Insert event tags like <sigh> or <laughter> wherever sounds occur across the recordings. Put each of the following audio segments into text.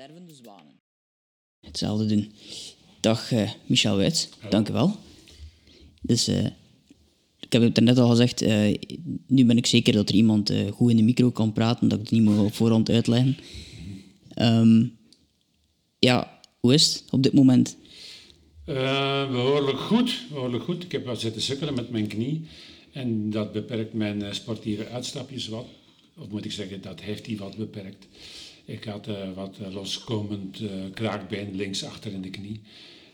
stervende zwanen. Hetzelfde doen. Dag uh, Michel Wuits, dank u wel. Dus, uh, ik heb het net al gezegd, uh, nu ben ik zeker dat er iemand goed in de micro kan praten, dat ik het niet moet op voorhand uitleggen. Um, ja, hoe is het op dit moment? behoorlijk goed, behoorlijk goed. Ik heb wat zitten sukkelen met mijn knie en dat beperkt mijn sportieve uitstapjes wat. Of moet ik zeggen, dat heeft hij wat beperkt. Ik had uh, wat uh, loskomend uh, kraakbeen links achter in de knie.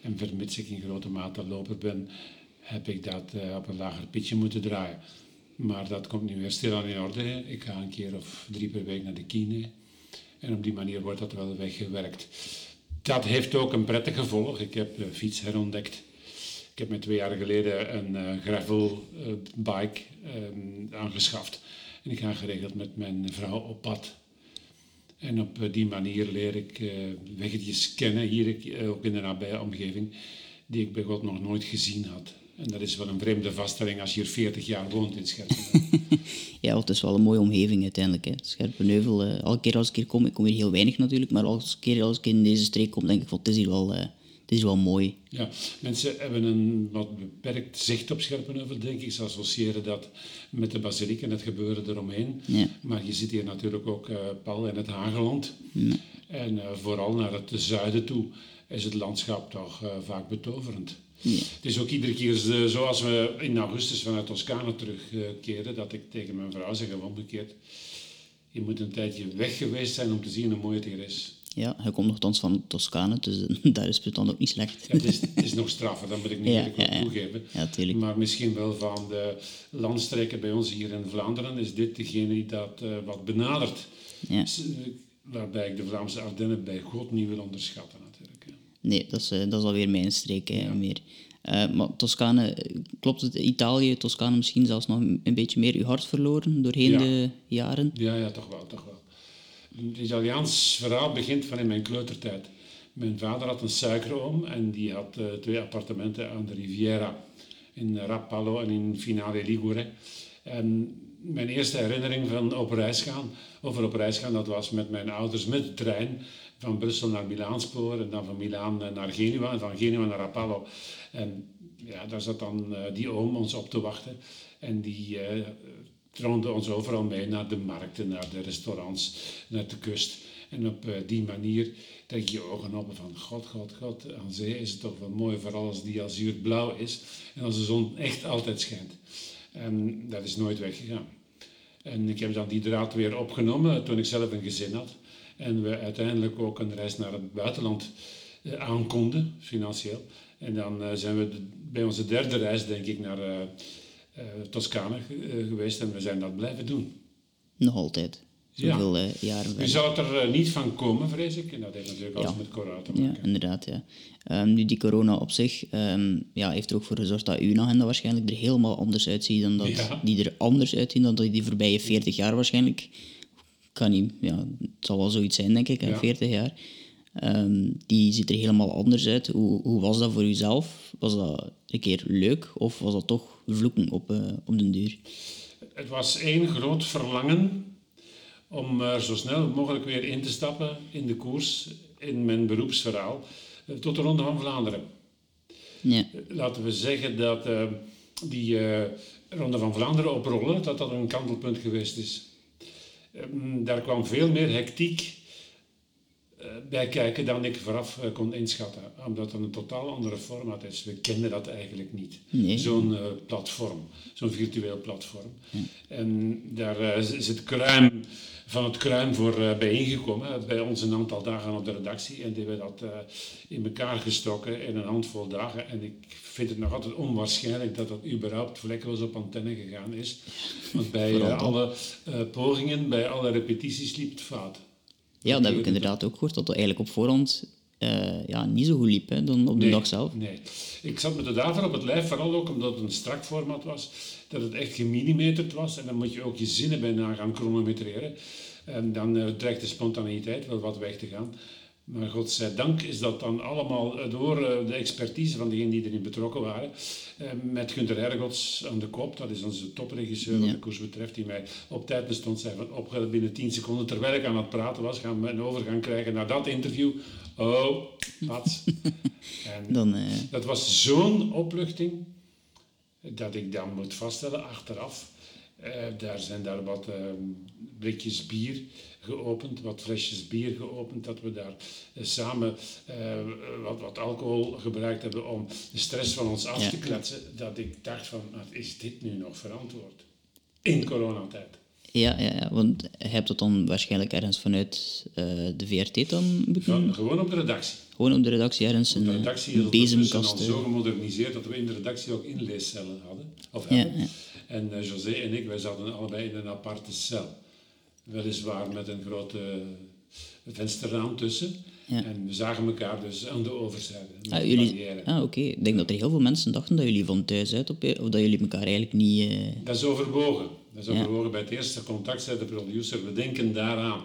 En vermits ik in grote mate loper ben, heb ik dat op een lager pitje moeten draaien. Maar dat komt nu weer stilaan in orde. Ik ga een keer of drie per week naar de kine. En op die manier wordt dat wel weggewerkt. Dat heeft ook een prettig gevolg. Ik heb de fiets herontdekt. Ik heb me twee jaar geleden een gravelbike aangeschaft. En ik ga geregeld met mijn vrouw op pad. En op eh, die manier leer ik uh, weggetjes kennen, hier uh, ook in de nabije omgeving, die ik bij God nog nooit gezien had. En dat is wel een vreemde vaststelling als je hier 40 jaar woont in Scherpenheuvel. <laughs> ja, het is wel een mooie omgeving uiteindelijk. Hè. Scherpenheuvel, uh, elke keer als ik hier kom, ik kom hier heel weinig natuurlijk, maar elke keer als ik in deze streek kom, denk ik, van, het is hier wel het is wel mooi. Ja, mensen hebben een wat beperkt zicht op Scherpenheuvel, denk ik. Ze associëren dat met de basiliek en het gebeuren eromheen. Ja. Maar je zit hier natuurlijk ook uh, pal in het Hageland. Ja. En uh, vooral naar het zuiden toe is het landschap toch uh, vaak betoverend. Ja. Het is ook iedere keer zoals we in augustus vanuit Toscane terugkeren, dat ik tegen mijn vrouw zeg, omgekeerd, je moet een tijdje weg geweest zijn om te zien hoe mooi het hier is. Ja, hij komt nogthans van Toscane, dus <laughs> daar is het dan ook niet slecht. Ja, het, is, het, is, nog straffer, dat moet ik niet <laughs> ja, ja, toegeven. Ja, tuurlijk. Maar misschien wel van de landstreken bij ons hier in Vlaanderen is dit degene die dat uh, wat benadert. Ja. Eh, waarbij ik de Vlaamse Ardennen bij God niet wil onderschatten natuurlijk. Nee, dat is, uh, dat is alweer mijn streek hè, meer. Uh, maar Toscane, klopt het, Italië, Toscane misschien zelfs nog een beetje meer uw hart verloren doorheen de jaren? Ja, ja, toch wel, toch wel het Italiaans verhaal begint van in mijn kleutertijd. Mijn vader had een suikeroom en die had uh, twee appartementen aan de Riviera. In Rapallo en in Finale Ligure. En mijn eerste herinnering van op reis gaan, over op reis gaan, dat was met mijn ouders met de trein van Brussel naar Milaan sporen en dan van Milaan naar Genua en van Genua naar Rapallo. En ja, daar zat dan uh, die oom ons op te wachten en die troonde ons overal mee naar de markten, naar de restaurants, naar de kust. En op uh, die manier denk je ogen open van God, God, God. Aan zee is het toch wel mooi, vooral als die azuurblauw is en als de zon echt altijd schijnt. En dat is nooit weggegaan. En ik heb dan die draad weer opgenomen toen ik zelf een gezin had. En we uiteindelijk ook een reis naar het buitenland uh, aankonden, financieel. En dan uh, zijn we bij onze derde reis, denk ik, naar Toscane uh, geweest en we zijn dat blijven doen. Nog altijd. Zoveel ja. uh, jaren. Je zou er niet van komen, vrees ik. En dat heeft natuurlijk alles met corona te maken. Ja, inderdaad. Ja. Um, nu, die corona op zich um, ja, heeft er ook voor gezorgd dat uw agenda waarschijnlijk er helemaal anders uitziet dan dat ja. die er anders uitzien dan dat die voorbije 40 jaar waarschijnlijk. Kan niet, ja, het zal wel zoiets zijn, denk ik, ja. 40 jaar. Um, die ziet er helemaal anders uit. Hoe, hoe was dat voor uzelf? Was dat een keer leuk of was dat toch vloeken op, uh, op den duur? Het was één groot verlangen om er zo snel mogelijk weer in te stappen in de koers, in mijn beroepsverhaal, uh, tot de Ronde van Vlaanderen. Ja. Laten we zeggen dat uh, die Ronde van Vlaanderen oprollen, dat dat een kantelpunt geweest is. Ehm, daar kwam veel meer hectiek eh, bij kijken dan ik vooraf eh, kon inschatten. Omdat het een totaal andere format is. We kenden dat eigenlijk niet. Zo'n uh, platform, zo'n virtueel platform. En daar is het kruim van het kruim voor bijeengekomen. Bij ons een aantal dagen op de redactie. En die hebben dat in elkaar gestoken in een handvol dagen. En ik vind het nog altijd onwaarschijnlijk dat dat überhaupt vlekkeloos op antenne gegaan is. Want bij alle pogingen, bij alle repetities liep het fout. Ja, dat heb ik inderdaad ook gehoord, dat het eigenlijk op voorhand uh, ja, niet zo goed liep hè, dan op de dag zelf. Nee, ik zat met de data op het lijf, vooral ook omdat het een strak format was, dat het echt gemillimeterd was. En dan moet je ook je zinnen bijna gaan chronometreren. En dan uh, dreigt de spontaneiteit wel wat weg te gaan. Maar godzijdank is dat dan allemaal door de expertise van degenen die erin betrokken waren. Met Gunther Hergots aan de kop, dat is onze topregisseur wat de koers betreft, die mij op tijd bestond zei van op binnen 10 seconden, terwijl ik aan het praten was, gaan we een overgang krijgen naar dat interview. Oh, wat? <laughs> En dan, Dat was zo'n opluchting dat ik dan moet vaststellen achteraf. Uh, daar zijn daar wat uh, blikjes bier geopend, wat flesjes bier geopend, dat we daar uh, samen wat, wat alcohol gebruikt hebben om de stress van ons af te kletsen. Dat ik dacht van, is dit nu nog verantwoord? In coronatijd. Ja, ja, ja, want je hebt het dan waarschijnlijk ergens vanuit de VRT dan moeten... gewoon op de redactie. Gewoon op de redactie ergens een, de redactie bezemkast. al zo gemoderniseerd dat we in de redactie ook inleescellen hadden. Of hebben. Ja, ja. En uh, José en ik, wij zaten allebei in een aparte cel. Weliswaar met een grote vensterraam tussen. Ja. En we zagen elkaar dus aan de overzijde. Ah, jullie, ah oké. Ik denk dat er heel veel mensen dachten dat jullie van thuis uit, op, of dat jullie elkaar eigenlijk niet... Uh... Dat is overwogen. Dat is overwogen. Bij het eerste contact zei de producer, we denken daaraan.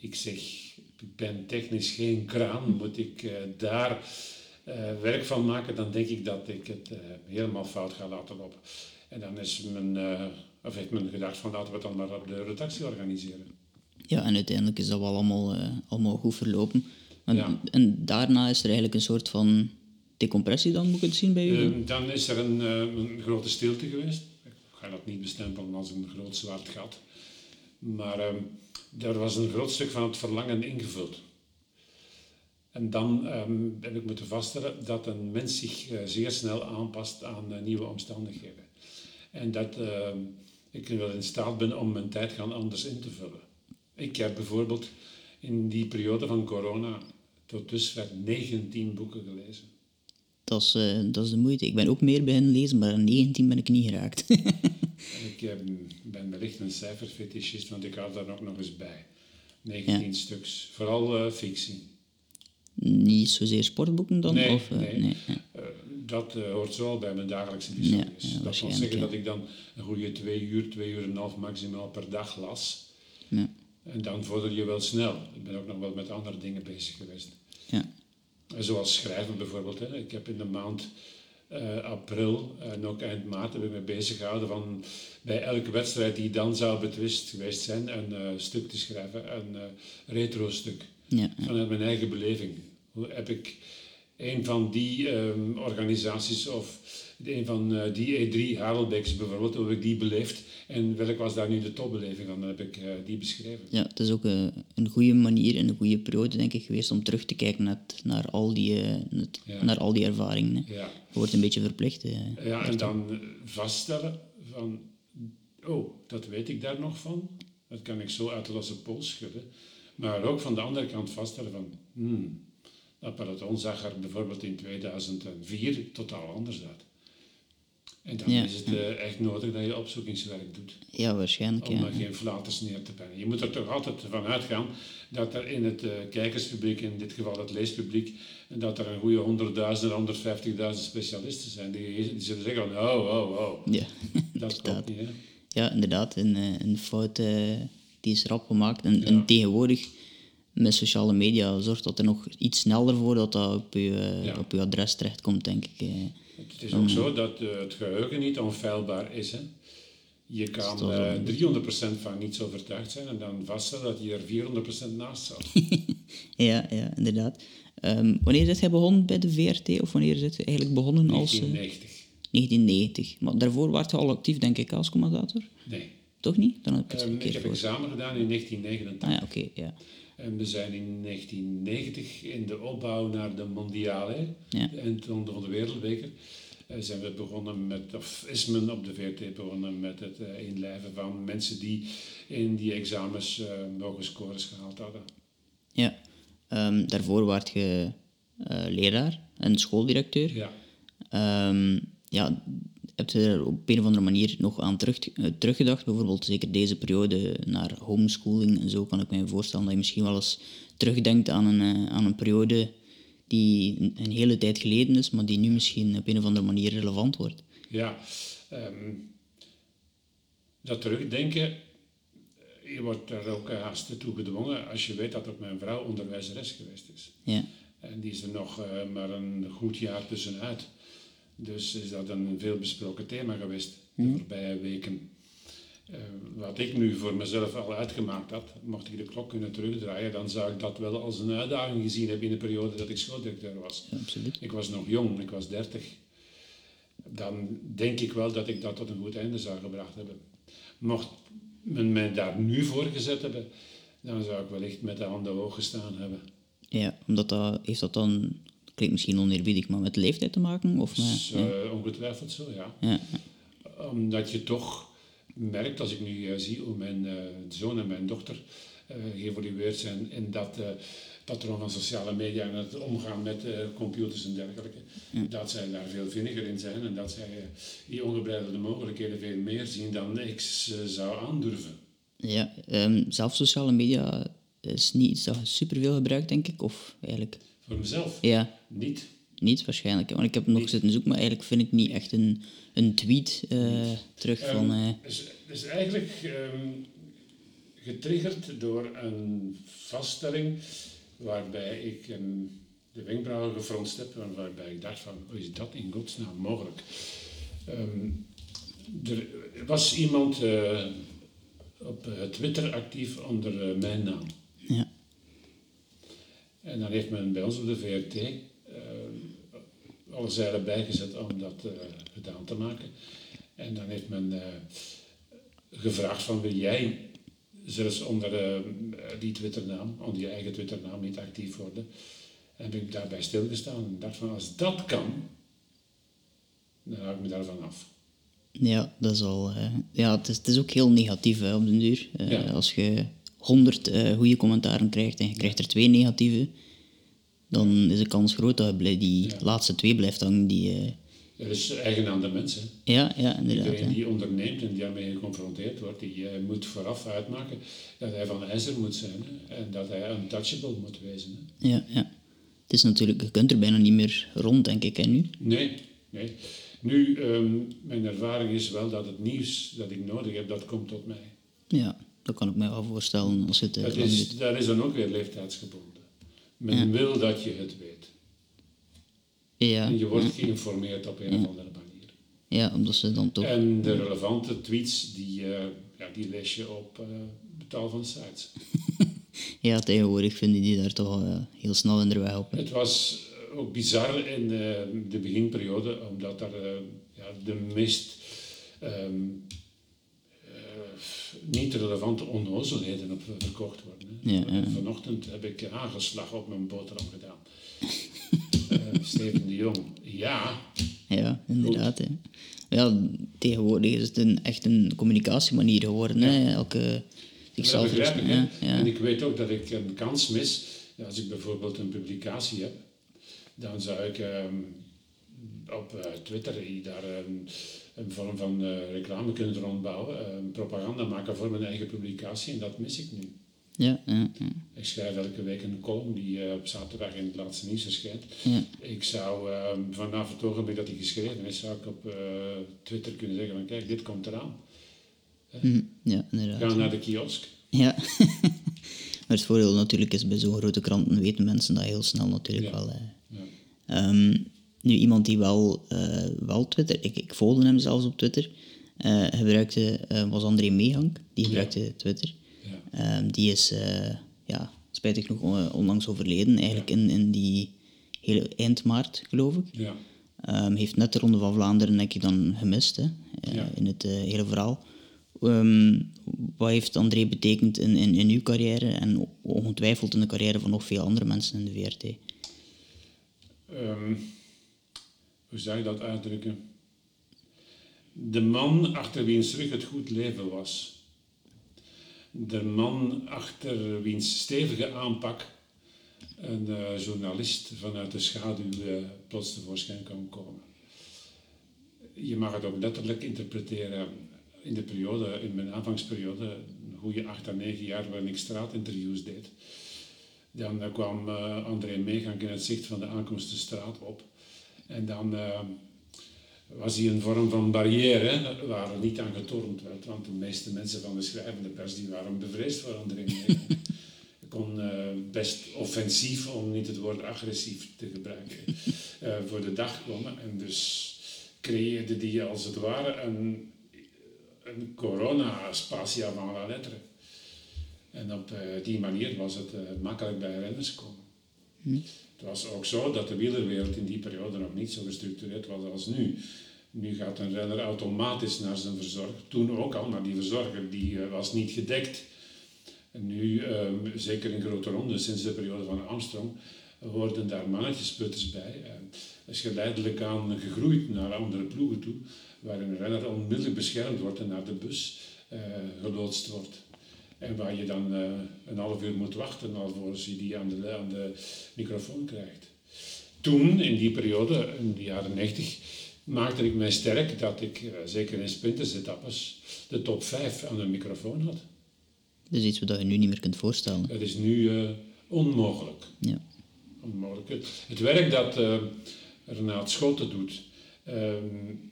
Ik zeg, ik ben technisch geen kraan, moet ik uh, daar uh, werk van maken, dan denk ik dat ik het helemaal fout ga laten lopen. En dan is men, of heeft men gedacht van laten we het dan maar op de redactie organiseren. Ja, en uiteindelijk is dat wel allemaal, allemaal goed verlopen. En, ja. en daarna is er eigenlijk een soort van decompressie dan, moet ik het zien bij u? dan is er een, een grote stilte geweest. Ik ga dat niet bestempelen als een groot zwart gat. Maar ehm, daar was een groot stuk van het verlangen ingevuld. En dan um, heb ik moeten vaststellen dat een mens zich uh, zeer snel aanpast aan uh, nieuwe omstandigheden. En dat uh, ik wel in staat ben om mijn tijd gaan anders in te vullen. Ik heb bijvoorbeeld in die periode van corona tot dusver 19 boeken gelezen. Dat is, uh, dat is de moeite. Ik ben ook meer beginnen lezen, maar 19 ben ik niet geraakt. <laughs> ik uh, ben wellicht een cijferfetischist, want ik hou daar ook nog eens bij. 19 stuks, vooral fictie. Niet zozeer sportboeken dan? Nee, of, nee. nee dat hoort zo bij mijn dagelijkse business. Ja, dat wil zeggen dat ik dan een goede twee uur, twee uur en een half maximaal per dag las. En dan vorder je wel snel. Ik ben ook nog wel met andere dingen bezig geweest. Ja. Zoals schrijven bijvoorbeeld. Hè. Ik heb in de maand uh, april en ook eind maart heb ik me bezig gehouden van bij elke wedstrijd die dan zou betwist geweest zijn, een uh, stuk te schrijven, een retro-stuk. Ja, Vanuit mijn eigen beleving. Hoe heb ik een van die um, organisaties of een van uh, die E3 Harelbeeks bijvoorbeeld, hoe heb ik die beleefd en welk was daar nu de topbeleving van, dan heb ik uh, die beschreven. Ja, het is ook uh, een goede manier en een goede periode denk ik geweest om terug te kijken naar, naar, al, die, ja. naar al die ervaringen. Ja. Je wordt een beetje verplicht. ja, en dan vaststellen van, oh, dat weet ik daar nog van. Dat kan ik zo uit de losse pols schudden. Maar ook van de andere kant vaststellen van, hmm, dat peloton zag er bijvoorbeeld in 2004 totaal anders uit. En dan is het uh, echt nodig dat je opzoekingswerk doet. Ja, waarschijnlijk. Om ja. geen flaters neer te pennen. Je moet er toch altijd van uitgaan dat er in het uh, kijkerspubliek, in dit geval het leespubliek, dat er een goede 100.000, 150.000 specialisten zijn. Die, die zullen zeggen: oh, oh, oh. Ja, <laughs> dat klopt niet. Hè? Ja, inderdaad. Een, eh, een fout die is rap gemaakt. En, en tegenwoordig met sociale media zorgt dat er nog iets sneller voor dat dat op je, ja. op je adres terechtkomt, denk ik. Het is ook zo dat uh, het geheugen niet onfeilbaar is. Hè. Je kan uh, eh, 300% van niets overtuigd zijn en dan vaststellen dat je er 400% naast zat. <laughs> ja, ja, inderdaad. Um, wanneer is hij begonnen bij de VRT of wanneer is het eigenlijk begonnen 1990. als... 1990. Maar daarvoor was je al actief, denk ik, als commentator? Nee. Toch niet? Dan heb ik, um, ik heb examen gedaan in 1989. Ah ja, oké, ja. En we zijn in 1990 in de opbouw naar de Mondiale ja. en toen de Wereldbeker uh, zijn we begonnen met, of is men op de VRT begonnen met het uh, inlijven van mensen die in die examens hoge scores gehaald hadden. Ja, um, daarvoor werd je leraar en schooldirecteur. Ja. Um, ja, heb je er op een of andere manier nog aan terug, uh, teruggedacht? Bijvoorbeeld zeker deze periode naar homeschooling en zo kan ik me voorstellen dat je misschien wel eens terugdenkt aan een, uh, aan een periode die een hele tijd geleden is, maar die nu misschien op een of andere manier relevant wordt. Ja, um, dat terugdenken, je wordt er ook haast toe gedwongen als je weet dat ook mijn vrouw onderwijzeres geweest is. Ja. En die is er nog uh, maar een goed jaar tussenuit. Dus is dat een veelbesproken thema geweest de mm. voorbije weken. Uh, wat ik nu voor mezelf al uitgemaakt had, mocht ik de klok kunnen terugdraaien, dan zou ik dat wel als een uitdaging gezien hebben in de periode dat ik schooldirecteur was. Ja, absoluut. Ik was nog jong, ik was dertig. Dan denk ik wel dat ik dat tot een goed einde zou gebracht hebben. Mocht men mij daar nu voor gezet hebben, dan zou ik wellicht met de handen hoog gestaan hebben. Ja, omdat dat, heeft dat dan, klinkt misschien oneerbiedig, maar met leeftijd te maken? Of met, uh, ongetwijfeld zo, ja. ja. Omdat je toch merkt, als ik nu uh, zie hoe mijn uh, zoon en mijn dochter geëvolueerd zijn in dat patroon van sociale media en het omgaan met computers en dergelijke, dat zij daar veel vinniger in zijn en dat zij die ongebreidelde mogelijkheden veel meer zien dan ik zou aandurven. Ja, um, zelf sociale media is niet iets dat je superveel gebruikt, denk ik, of eigenlijk... Voor mezelf? Ja. Niet. Niet waarschijnlijk, want ik heb nog zitten zoeken, maar eigenlijk vind ik niet echt een, een tweet uh, terug um, van... Uh... is, is eigenlijk um, getriggerd door een vaststelling waarbij ik um, de wenkbrauwen gefronst heb, waarbij ik dacht van, hoe is dat in godsnaam mogelijk? er was iemand uh, op Twitter actief onder mijn naam. En dan heeft men bij ons op de VRT uh, alle zeilen bijgezet om dat uh, gedaan te maken. En dan heeft men uh, gevraagd van wil jij zelfs onder die Twitternaam, onder je eigen Twitternaam niet actief worden. En ben ik daarbij stilgestaan en dacht van als dat kan, dan hou ik me daarvan af. Ja, dat is al. ja, het is, het is ook heel negatief hè, op den duur. Ja. Als je 100 uh, eh, goede commentaren krijgt en je krijgt er twee negatieve, dan is de kans groot dat je die laatste twee blijft hangen. Die, uh... Dat is eigen aan de mensen. Ja, ja, inderdaad. Iedereen die onderneemt en die daarmee geconfronteerd wordt, die uh, moet vooraf uitmaken dat hij van ijzer moet zijn hè, en dat hij untouchable moet wezen. Hè. Ja, ja. Het is natuurlijk, je kunt er bijna niet meer rond, denk ik, hè, nu? Nee, nee. Nu, um, mijn ervaring is wel dat het nieuws dat ik nodig heb, dat komt tot mij. Ja dat kan ik me wel voorstellen. Als het, dat, is, dat is dan ook weer leeftijdsgebonden. Men wil dat je het weet. Ja. En je wordt geïnformeerd op een of andere manier. Ja, omdat ze dan toch... En de relevante tweets, die, uh, ja, die lees je op uh, betaal van sites. <laughs> ja, tegenwoordig vinden die daar toch uh, heel snel in de weg op. Het was ook bizar in de beginperiode, omdat daar ja, de meest... Um, niet relevante onnozelheden op verkocht worden. Ja, ja. Vanochtend heb ik aangeslag op mijn boterham gedaan. uh, <laughs> Steven de Jong, ja. Ja, inderdaad. Hè. Ja, tegenwoordig is het een, echt een communicatiemanier geworden. Hè. Elke, zichzelf dat begrijp ik, ja, ja. En ik weet ook dat ik een kans mis. Als ik bijvoorbeeld een publicatie heb, dan zou ik um, op uh, Twitter daar... Um, een vorm van uh, reclame kunnen rondbouwen, uh, propaganda maken voor mijn eigen publicatie en dat mis ik nu. Ja, ja, ja. Ik schrijf elke week een column die uh, op zaterdag in het laatste nieuws verschijnt. Ik zou ehm, vanaf het ogenblik dat die geschreven is, zou ik op Twitter kunnen zeggen van kijk, dit komt eraan. Mm, ja, inderdaad. Ga naar de kiosk. Ja. <laughs> maar het voordeel natuurlijk is bij zo'n grote kranten weten mensen dat heel snel natuurlijk wel. Ja. Um, nu, iemand die wel, uh, wel Twitter, ik, ik volgde hem zelfs op Twitter, uh, gebruikte, uh, was André Meehank, die gebruikte Twitter. Ja. Um, die is, ja, spijtig genoeg onlangs overleden, eigenlijk in, in die hele eind maart, geloof ik. Ja. Um, heeft net de Ronde van Vlaanderen denk ik dan gemist, hè, in het hele verhaal. Um, wat heeft André betekend in, in, in uw carrière en ongetwijfeld in de carrière van nog veel andere mensen in de VRT? Hoe zou je dat uitdrukken? De man achter wiens rug het goed leven was. De man achter wiens stevige aanpak een uh, journalist vanuit de schaduw uh, plots tevoorschijn kan komen. Je mag het ook letterlijk interpreteren in de periode, in mijn aanvangsperiode, een goede acht à negen jaar waarin ik straatinterviews deed. Dan uh, kwam André Meegank in het zicht van de aankomst de straat op. En dan uh, was die een vorm van barrière waar niet aan getornd werd. Want de meeste mensen van de schrijvende pers die waren bevreesd voor. Je kon uh, best offensief, om niet het woord agressief te gebruiken, uh, voor de dag komen. En dus creëerde die als het ware een, een corona-spatia van la lettre. En op uh, die manier was het makkelijk bij renners komen. Hm. Het was ook zo dat de wielerwereld in die periode nog niet zo gestructureerd was als nu. Nu gaat een renner automatisch naar zijn verzorger. Toen ook al, maar die verzorger die, uh, was niet gedekt. En nu, um, zeker in grote ronde, sinds de periode van Armstrong, hoorden daar mannetjesputters bij. Uh, is geleidelijk aan gegroeid naar andere ploegen toe, waarin een renner onmiddellijk beschermd wordt en naar de bus uh, geloodst wordt. En waar je dan uh, een half uur moet wachten alvorens je die aan de, aan de microfoon krijgt. Toen, in die periode, in de jaren 90, maakte ik mij sterk dat ik, uh, zeker in sprintersetappes, de top 5 aan de microfoon had. Dat is iets wat je nu niet meer kunt voorstellen. Dat is nu uh, onmogelijk. Ja. onmogelijk. Het werk dat Renaat Schoten doet, um,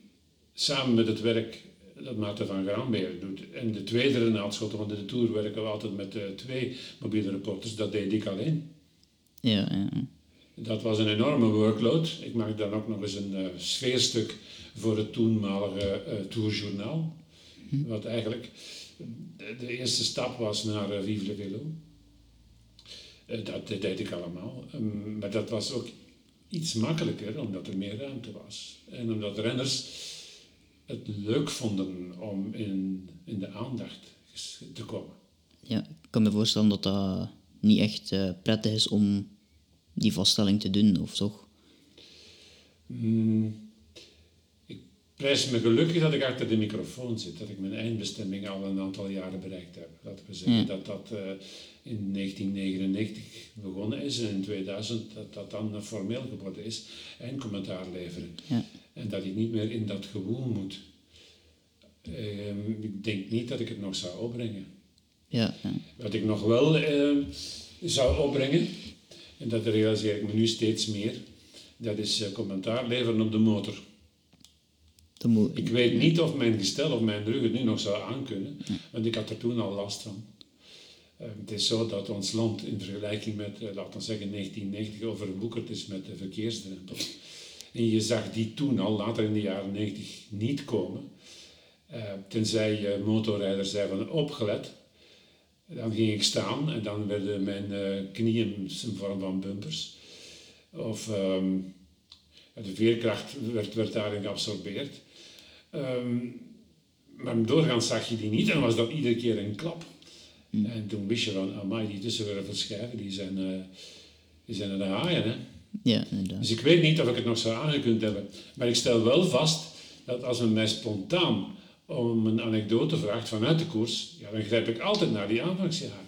samen met het werk dat Maarten van Graanbeer doet, en de tweede Renaat Schoten, want in de Tour werken we altijd met twee mobiele reporters, dat deed ik alleen. Ja, ja. Dat was een enorme workload. Ik maakte dan ook nog eens een uh, sfeerstuk voor het toenmalige uh, Tourjournaal. Hm. Wat eigenlijk de, de, eerste stap was naar uh, le Velo. dat, dat, deed ik allemaal. Um, maar dat was ook iets makkelijker omdat er meer ruimte was. En omdat renners het leuk vonden om in, in de aandacht te komen. Ja, ik kan me voorstellen dat dat niet echt prettig is om die vaststelling te doen, of toch? Mm, ik prijs me gelukkig dat ik achter de microfoon zit, dat ik mijn eindbestemming al een aantal jaren bereikt heb. Laten we zeggen ja. dat dat uh, in 1999 begonnen is en in 2000 dat dat dan formeel geworden is, eindcommentaar leveren. Ja. En dat ik niet meer in dat gewoel moet. Uh, ik denk niet dat ik het nog zou opbrengen. Ja, ja. Wat ik nog wel uh, zou opbrengen, en dat realiseer ik me nu steeds meer. Dat is uh, commentaar leveren op de motor. De mo ik weet niet of mijn gestel of mijn rug het nu nog zou aankunnen, ja. want ik had er toen al last van. Uh, het is zo dat ons land in vergelijking met, uh, laten we zeggen, 1990 overwoekerd is met de verkeersdrempel. En je zag die toen al, later in de jaren 90, niet komen. tenzij motorrijders zijn van opgelet, dan ging ik staan en dan werden mijn uh, knieën in vorm van bumpers. Of um, de veerkracht werd, werd daarin geabsorbeerd. Um, maar doorgaans zag je die niet en was dat iedere keer een klap. Mm. En toen wist je van, amai, die tussenwervelschijven, die zijn, uh, die zijn aan de haaien. Hè? Ja, inderdaad. Dus ik weet niet of ik het nog zou aangekund hebben. Maar ik stel wel vast dat als men mij spontaan om een anekdote vraagt vanuit de koers, ja, dan grijp ik altijd naar die aanvangsjaren.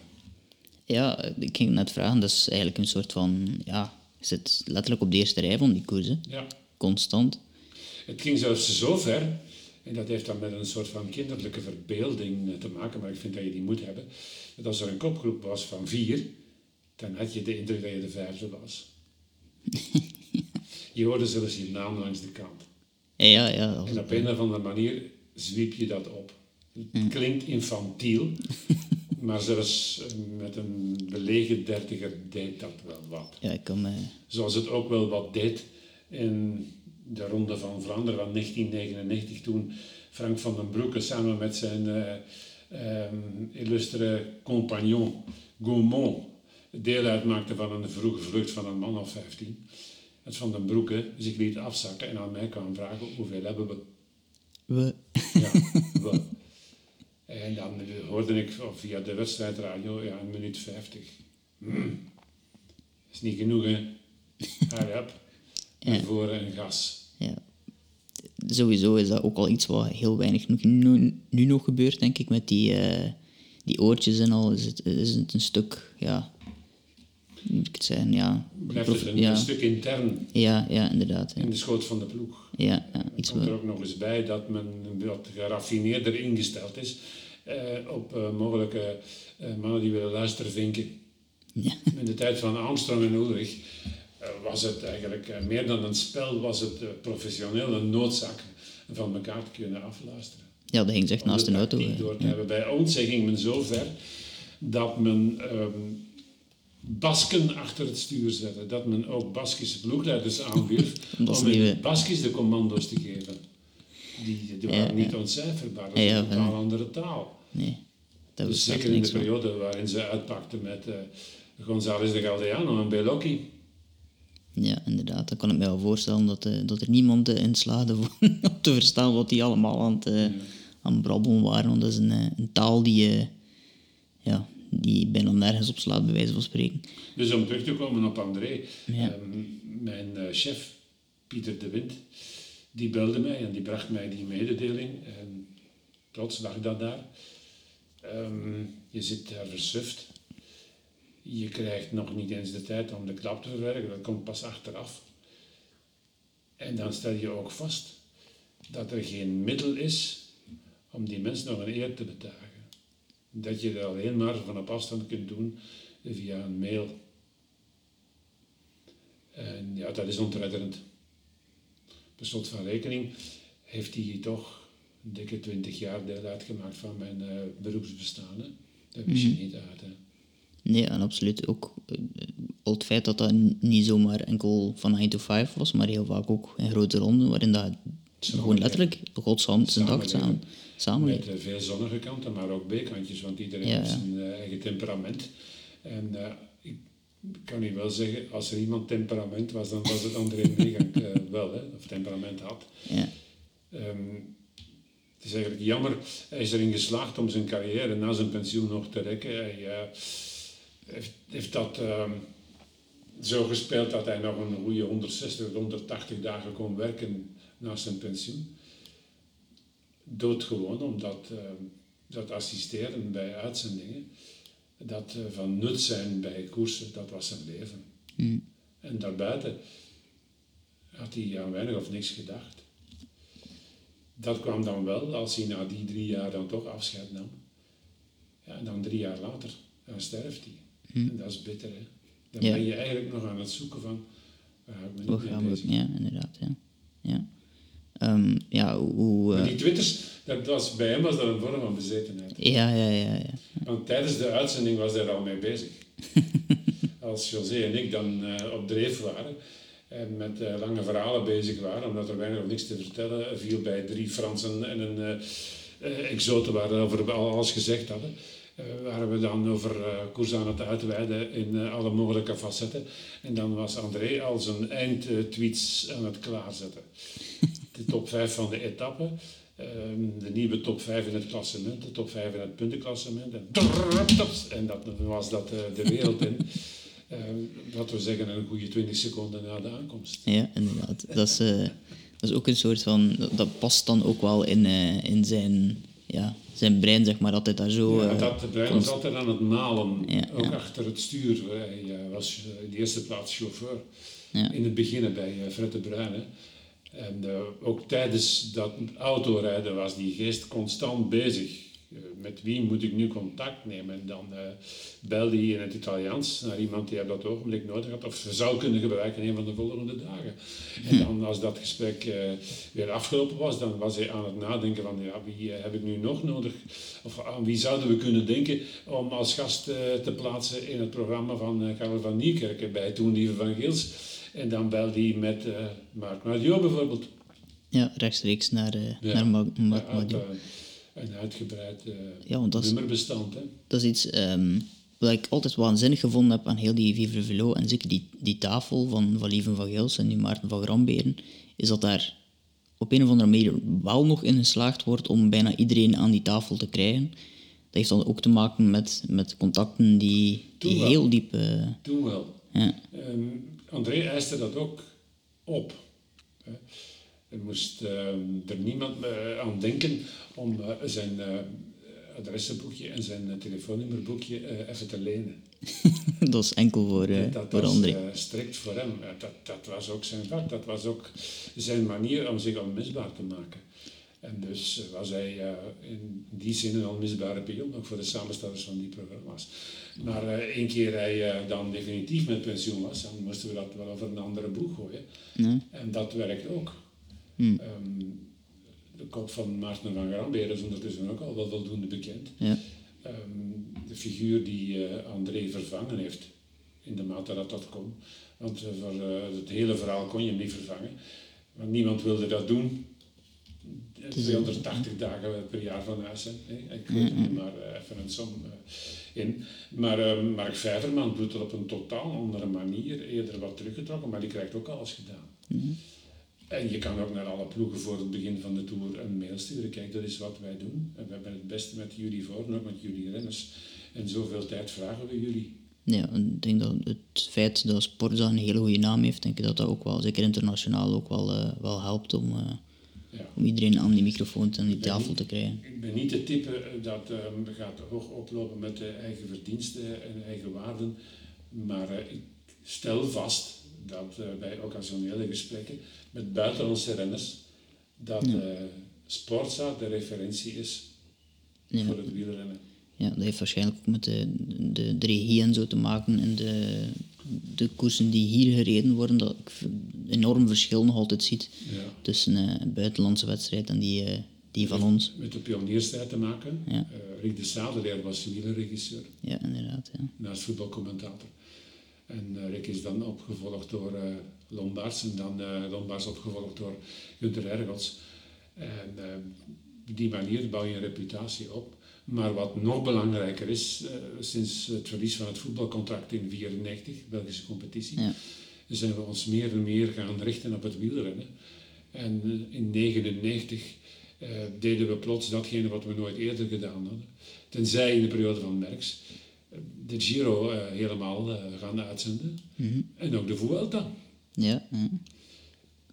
Ja, ik ging net vragen, dat is eigenlijk een soort van, ja, je zit letterlijk op de eerste rij van die koers, hè? Ja. Constant. Het ging zelfs zo ver, en dat heeft dan met een soort van kinderlijke verbeelding te maken, maar ik vind dat je die moet hebben, dat als er een kopgroep was van vier, dan had je de indruk dat je de vijfde was. Je hoorde zelfs je naam langs de kant. Ja, ja. En op een of andere manier zwiep je dat op. Het klinkt infantiel, <laughs> maar zelfs met een belegen dertiger deed dat wel wat. Ja, ik kan. Zoals het ook wel wat deed in de Ronde van Vlaanderen van 1999, toen Frank van den Broeke samen met zijn uh, um, illustre compagnon Gaumont deel uitmaakte van een vroege vlucht van een man of 15. Het van den Broeke zich liet afzakken en aan mij kwam vragen hoeveel hebben we we. Ja, <laughs> we. En dan hoorde ik via de wedstrijdradio, ja, een minuut 50. Mm. Is niet genoeg, hè? <laughs> Hurry. Ja. voor een gas. Ja. Sowieso is dat ook al iets wat heel weinig nu, nu nog gebeurt, denk ik, met die, uh, die oortjes en al. Is het, is het een stuk, ja, moet ik het zeggen, ja. Blijft het een, ja. een stuk intern Ja, ja, inderdaad. Ja. in de schoot van de ploeg. Ja, ja, iets komt er ook nog eens bij dat men wat geraffineerder ingesteld is eh, op eh, mogelijke eh, mannen die willen luisteren vinken. Ja. <laughs> In de tijd van Armstrong en Ulrich was het eigenlijk meer dan een spel, was het professioneel een noodzaak van elkaar te kunnen afluisteren. Ja, dat ging echt naast een auto. Door te hebben. Bij ons ging men zo ver dat men um, Basken achter het stuur zette. Dat men ook Baskische ploegleiders <laughs> aanwierf om in Baskisch de commando's te geven. Die, die waren niet ontcijferbaar, dat is een totaal andere taal. Nee. Dat dus zeker in de periode waarin ze uitpakten met uh, González de Galdeano en Belocchi. Ja, inderdaad. Dan kan ik me wel voorstellen dat, uh, dat er niemand uh, in slaagde <laughs> om te verstaan wat die allemaal aan het, uh, aan brabbelen waren. Want dat is een, een taal die, ja, die bijna nergens op slaat, bij wijze van spreken. Dus om terug te komen op André. Ja. Ehm, mijn chef, Pieter de Wind, die belde mij en die bracht mij die mededeling. En trots lag dat daar. Ehm, je zit daar versuft. Je krijgt nog niet eens de tijd om de klap te verwerken, dat komt pas achteraf. En dan stel je ook vast dat er geen middel is om die mensen nog een eer te betuigen. Dat je dat alleen maar van op afstand kunt doen via een mail. En ja, dat is ontredderend. Per slot van rekening heeft hij toch een dikke twintig jaar deel uitgemaakt van mijn uh, beroepsbestaan. Hè. Dat wist je mhm. niet uit. Hè. Nee, en absoluut ook uh, het feit dat dat niet zomaar enkel van 9 to 5 was, maar heel vaak ook in grote ronden, waarin dat gewoon letterlijk godshand zijn dag samen, samen Met uh, veel zonnige kanten, maar ook B-kantjes, want iedereen heeft zijn eigen temperament. En ik kan u wel zeggen, als er iemand temperament was, dan was het André Meegang <laughs> wel, hè, of temperament had. Ja. Um, het is eigenlijk jammer, hij is erin geslaagd om zijn carrière na zijn pensioen nog te rekken. Hij uh, heeft, heeft, dat uh, zo gespeeld dat hij nog een goede 160, 180 dagen kon werken na zijn pensioen. Doodgewoon, omdat uh, dat assisteren bij uitzendingen, dat van nut zijn bij koersen, dat was zijn leven. Mm. En daarbuiten had hij aan weinig of niks gedacht dat kwam dan wel als hij na die drie jaar dan toch afscheid nam. Ja, en dan drie jaar later, dan sterft hij. Hm. En dat is bitter, hè. Dan ben je eigenlijk nog aan het zoeken van, waar ga ik me niet Ja, inderdaad, ja. Ja, um, ja hoe... Uh... die twitters, dat was, bij hem was dat een vorm van bezetenheid. Ja, ja, ja, ja. Want tijdens de uitzending was hij er al mee bezig. <laughs> Als José en ik dan uh, op dreef waren, en met uh, lange verhalen bezig waren, omdat er weinig of niks te vertellen viel bij drie Fransen en een exote waar we over alles gezegd hadden. Uh, waren we dan over uh, koers aan het uitweiden in alle mogelijke facetten. En dan was André al zijn eindtweets aan het klaarzetten. De top 5 van de etappe, ehm, de nieuwe top 5 in het klassement, de top 5 in het puntenklassement. En, dat was dat de wereld in. <laughs> wat we zeggen, een goede 20 seconden na de aankomst. Ja, inderdaad. Dat is, uh, dat is ook een soort van... Dat past dan ook wel in, uh, in zijn, ja, zijn brein, zeg maar, hij daar zo... Ja, dat, het brein was altijd aan het malen, ja, ook achter het stuur. Hij was in de eerste plaats chauffeur. In het begin bij Fred de Bruin. Hè. En ook tijdens dat autorijden was die geest constant bezig eh, met wie moet ik nu contact nemen? En dan uh, belde hij in het Italiaans naar iemand die op dat ogenblik nodig had, of zou kunnen gebruiken in een van de volgende dagen. En dan als dat gesprek weer afgelopen was, dan was hij aan het nadenken van, ja, wie heb ik nu nog nodig? Of aan wie zouden we kunnen denken om als gast te plaatsen in het programma van Karel van Niekerken bij Toen Lieve van Gils. En dan belde hij met Marc Madio bijvoorbeeld. Ja, rechtstreeks naar, ja, naar Marc Madio een uitgebreid uh, ja, dat nummerbestand. Hè? Dat is iets um, wat ik altijd waanzinnig gevonden heb aan heel die Vivre Velo en zeker die, die tafel van, van Lieven van Gils en die Maarten van Gramberen, is dat daar op een of andere manier wel nog in geslaagd wordt om bijna iedereen aan die tafel te krijgen. Dat heeft dan ook te maken met, met contacten die, die heel diep... Uh, Toen wel. Ja. Um, André eiste dat ook op. Er moest ehm, er niemand uh, aan denken om uh, zijn uh, adressenboekje en zijn telefoonnummerboekje even te lenen. <laughs> dat is enkel voor, dat, voor André. Dat was strikt voor hem. Dat, dat was ook zijn vak. Dat was ook zijn manier om zich onmisbaar te maken. En dus was hij in die zin een onmisbare pion, ook voor de samenstellers van die programma's. Maar uh, één keer hij dan definitief met pensioen was, dan moesten we dat wel over een andere boeg gooien. En dat werkt ook. Hmm. Um, De kop van Maarten van Grambeer is ondertussen ook al wel voldoende bekend. Ja. Ehm, de figuur die André vervangen heeft, in de mate dat dat kon. Want voor het hele verhaal kon je hem niet vervangen. Want niemand wilde dat doen. 280 dagen per jaar van huis. Hè. Ik weet er maar even een som in. Maar Mark Vijverman doet het op een totaal andere manier, eerder wat teruggetrokken, maar die krijgt ook alles gedaan. Mm en je kan ook naar alle ploegen voor het begin van de Tour een mail sturen. Kijk, dat is wat wij doen. En we hebben het beste met jullie voor, ook met jullie renners. En zoveel tijd vragen we jullie. Ja, ik denk dat het feit dat Sportza een hele goede naam heeft, denk ik dat dat ook wel, zeker internationaal, ook wel, uh, wel helpt om, uh, ja. om iedereen aan die microfoon en die tafel niet, te krijgen. Ik ben niet de type dat um, gaat hoog oplopen met de eigen verdiensten en eigen waarden. Maar uh, ik stel vast dat bij occasionele gesprekken met buitenlandse renners, dat ja. uh, Sportza de referentie is ja. voor het wielrennen. Ja, dat heeft waarschijnlijk ook met de, de, de regie en zo te maken en de, de koersen die hier gereden worden, dat ik een enorm verschil nog altijd ziet ja. tussen uh, een buitenlandse wedstrijd en die, uh, die van met, ons. Met de pionierstijd te maken. Ja. Uh, Rick de Sadelaar was wielerregisseur. Ja, inderdaad. Ja. Naast voetbalcommentator. En Rick is dan opgevolgd door Lombards en dan uh, Lombards opgevolgd door Gunther Ergots. En uh, op die manier bouw je een reputatie op. Maar wat nog belangrijker is, uh, sinds het verlies van het voetbalcontract in 1994, Belgische competitie, ja. zijn we ons meer en meer gaan richten op het wielrennen. En in 1999 deden we plots datgene wat we nooit eerder gedaan hadden. Tenzij in de periode van Merckx de Giro helemaal gaan uitzenden. Mm -hmm. En ook de Vuelta. Ja. ja.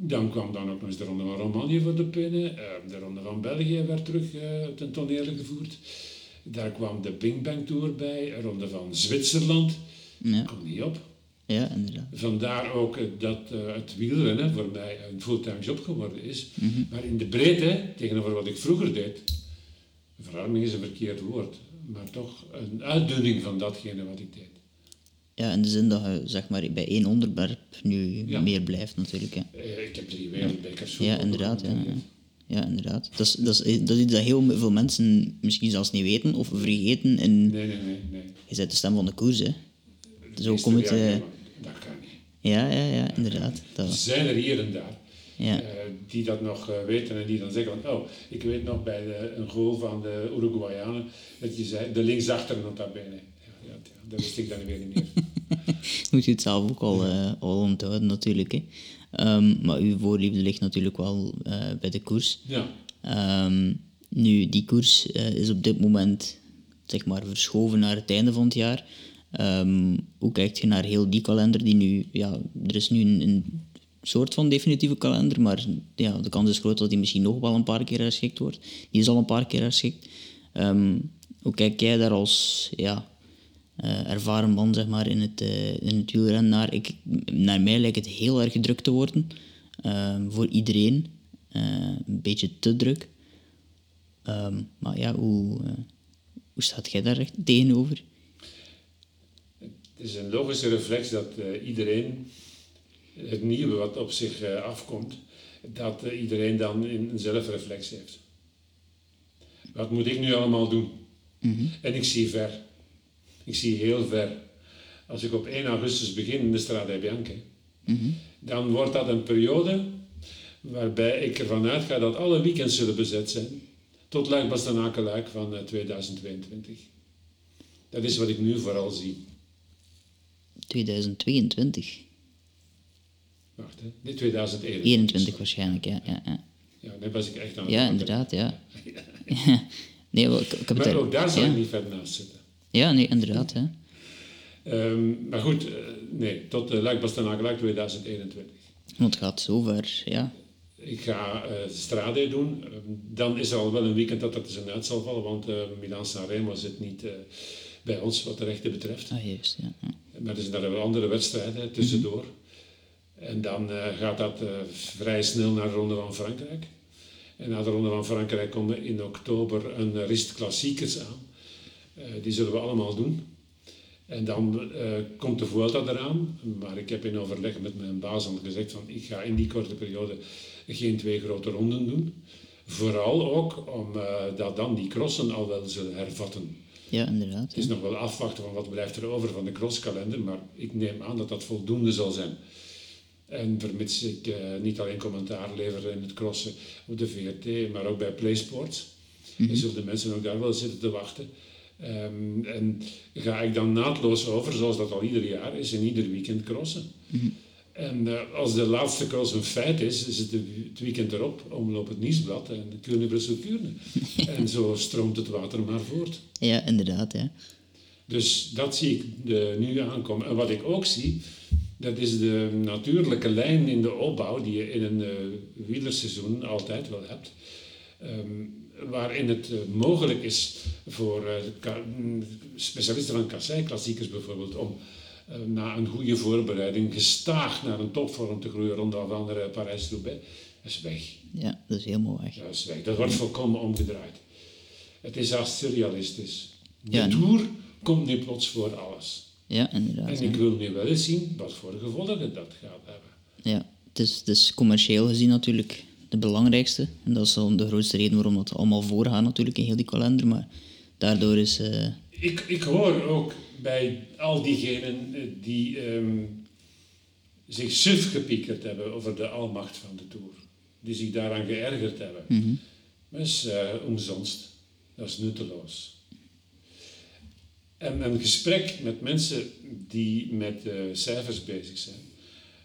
Dan kwam dan ook nog eens de Ronde van Romandie voor de pinnen. de Ronde van België werd terug uh, ten toneel gevoerd. Daar kwam de Bing Bang Tour bij, de Ronde van Zwitserland. Ja. Kom niet op. Ja, inderdaad. Vandaar ook dat uh, het wielrennen voor mij een fulltime job geworden is. Mm -hmm. Maar in de breedte, tegenover wat ik vroeger deed, verarming is een verkeerd woord, maar toch een uitdunning van datgene wat ik deed. Ja, in de zin dat je zeg maar, bij één onderwerp nu Ja. meer blijft natuurlijk. Hè. Ik heb drie wereldbekers Ja, inderdaad. Ja, ja. ja, inderdaad. Dat is, dat, is, dat is iets dat heel veel mensen misschien zelfs niet weten of vergeten. En Nee, nee, nee. nee. je bent de stem van de koers, hè. Zo komt het... ja, eh, dat kan niet. Ja, ja, ja, inderdaad. Er Dat, zijn er hier en daar ja. eh, die dat nog eh, weten en die dan zeggen van, oh, ik weet nog bij de, een goal van de Uruguayanen dat je zei, de linksachter nota bene. Dat wist ik dan weer niet meer. <laughs> moet je het zelf ook al, eh, al onthouden natuurlijk. Hè. Ehm, maar uw voorliefde ligt natuurlijk wel eh, bij de koers. Ja, Ehm, nu, die koers eh, is op dit moment zeg maar, verschoven naar het einde van het jaar. Ehm, hoe kijkt je naar heel die kalender die nu... Ja, er is nu een, een soort van definitieve kalender, maar ja, de kans is groot dat die misschien nog wel een paar keer herschikt wordt. Die is al een paar keer herschikt. Hoe kijk jij daar als ja, eh, ervaren man zeg maar, in, het, eh, in het wielrennen naar? Ik, naar mij lijkt het heel erg druk te worden. Ehm, voor iedereen. Eh, een beetje te druk. Ehm, maar ja, hoe, hoe staat jij daar echt tegenover? het is een logische reflex dat iedereen het nieuwe wat op zich afkomt, dat iedereen dan een een zelfreflex heeft. Wat moet ik nu allemaal doen? Mhm. En ik zie ver. Ik zie heel ver. Als ik op 1 augustus begin in de Strada Bianca, Mhm. dan wordt dat een periode waarbij ik ervan uitga dat alle weekends zullen bezet zijn, tot Luik Bastenaken Luik van eh, 2022. Dat is wat ik nu vooral zie. 2022. Wacht, hè. Dit 2021. 21 waarschijnlijk, ja. Ja, ja. Ja, net was ik echt aan het ja inderdaad, ja. Ja. <laughs> Nee, ik, ik heb het Maar daar- ook daar zou ik niet verder naast zitten. Ja, nee, inderdaad. Hè. Ehm, maar goed, eh, nee, tot uh, Luik Bastenaken Luik 2021. Want het gaat zover, ja. Ik ga eh Strade doen. Ehm, dan is er al wel een weekend dat dat er uit zal vallen, want eh Milan Sanremo zit niet bij ons wat de rechten betreft. Ah, juist, ja. ja. Maar er zijn daar wel andere wedstrijden tussendoor. En dan gaat dat vrij snel naar de Ronde van Frankrijk. En na de Ronde van Frankrijk komen in oktober een rist klassiekers aan. Eh, die zullen we allemaal doen. En dan eh, komt de Vuelta eraan. Maar ik heb in overleg met mijn baas al gezegd van ik ga in die korte periode geen twee grote ronden doen. Vooral ook omdat dan die crossen al wel zullen hervatten. Ja, inderdaad. Het is nog wel afwachten van wat blijft er over van de crosskalender, maar ik neem aan dat dat voldoende zal zijn. En vermits ik uh, niet alleen commentaar lever in het crossen op de VRT, maar ook bij PlaySports, mm -hmm. zullen de mensen ook daar wel zitten te wachten. Um, en ga ik dan naadloos over, zoals dat al ieder jaar is, en ieder weekend crossen. Mm -hmm. En uh, als de laatste cross een feit is, is het het weekend erop, omloop het Nieuwsblad en de Kuurne Brussel Kuurne. <laughs> en zo stroomt het water maar voort. Ja, inderdaad. Ja. Dus dat zie ik de, nu aankomen. En wat ik ook zie, dat is de natuurlijke lijn in de opbouw die je in een uh, wielerseizoen altijd wel hebt. Um, waarin het uh, mogelijk is voor uh, specialisten van kassei-klassiekers bijvoorbeeld om na een goede voorbereiding gestaag naar een topvorm te groeien rond de andere Parijs-Roubaix. Dat is weg. Ja, dat is helemaal weg. Dat is weg. Dat wordt volkomen omgedraaid. Het is als surrealistisch. De ja, Tour komt nu plots voor alles. Ja, inderdaad. En ik wil nu wel eens zien wat voor gevolgen dat gaat hebben. Ja, het is, het is commercieel gezien natuurlijk de belangrijkste. En dat is dan de grootste reden waarom dat allemaal voorgaat natuurlijk in heel die kalender. Maar daardoor is... Uh... Ik, ik hoor ook bij al diegenen eh, die um, zich suf gepiekerd hebben over de almacht van de Tour. Die zich daaraan geërgerd hebben. Mm -hmm. Dat is uh, omzonst. Dat is nutteloos. En een gesprek met mensen die met uh, cijfers bezig zijn,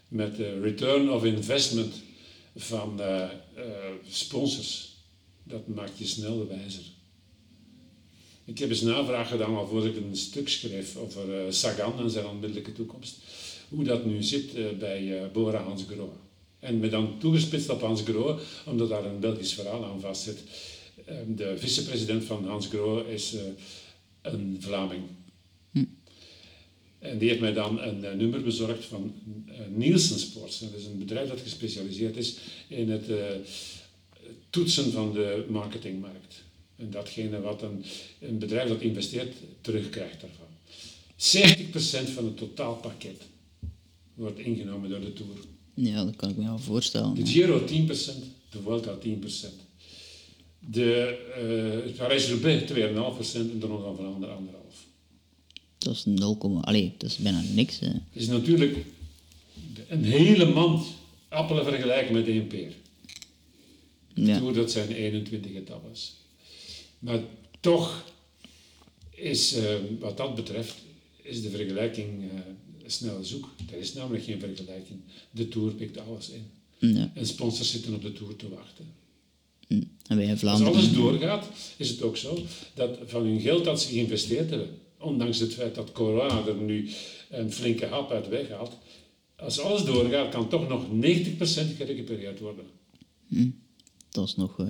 met de return of investment van uh, sponsors, dat maakt je snel wijzer. Ik heb eens navraag gedaan voordat ik een stuk schreef over Sagan en zijn onmiddellijke toekomst. Hoe dat nu zit bij Bora Hans Grohe. En me dan toegespitst op Hans Grohe, omdat daar een Belgisch verhaal aan vastzit. de vicepresident van Hans Grohe is een Vlaming. En die heeft mij dan een, uh, nummer bezorgd van uh, Nielsen Sports. Dat is een bedrijf dat gespecialiseerd is in het uh, toetsen van de marketingmarkt. En datgene wat een, een bedrijf dat investeert terugkrijgt daarvan. 70% van het totaalpakket wordt ingenomen door de Tour. Ja, dat kan ik me wel voorstellen. De Giro 10%, de Vuelta 10%. De Parijs-Roubaix 2,5% en de Ronde van Vlaanderen 1,5%. Dat is 0, allee, dat is bijna niks. Hè. Het is natuurlijk een hele mand appelen vergelijken met één peer. Ja. Tour, dat zijn 21 etappes. Maar toch is, uh, wat dat betreft, is de vergelijking uh, snel zoek. Er is namelijk geen vergelijking. De Tour pikt alles in. Ja. En sponsors zitten op de Tour te wachten. En wij Als alles doorgaat, is het ook zo dat van hun geld dat ze geïnvesteerd hebben, ondanks het feit dat corona er nu een flinke hap uit weghaalt, als alles doorgaat, kan toch nog 90% gerecupereerd worden. Hm. Dat is nog... Uh,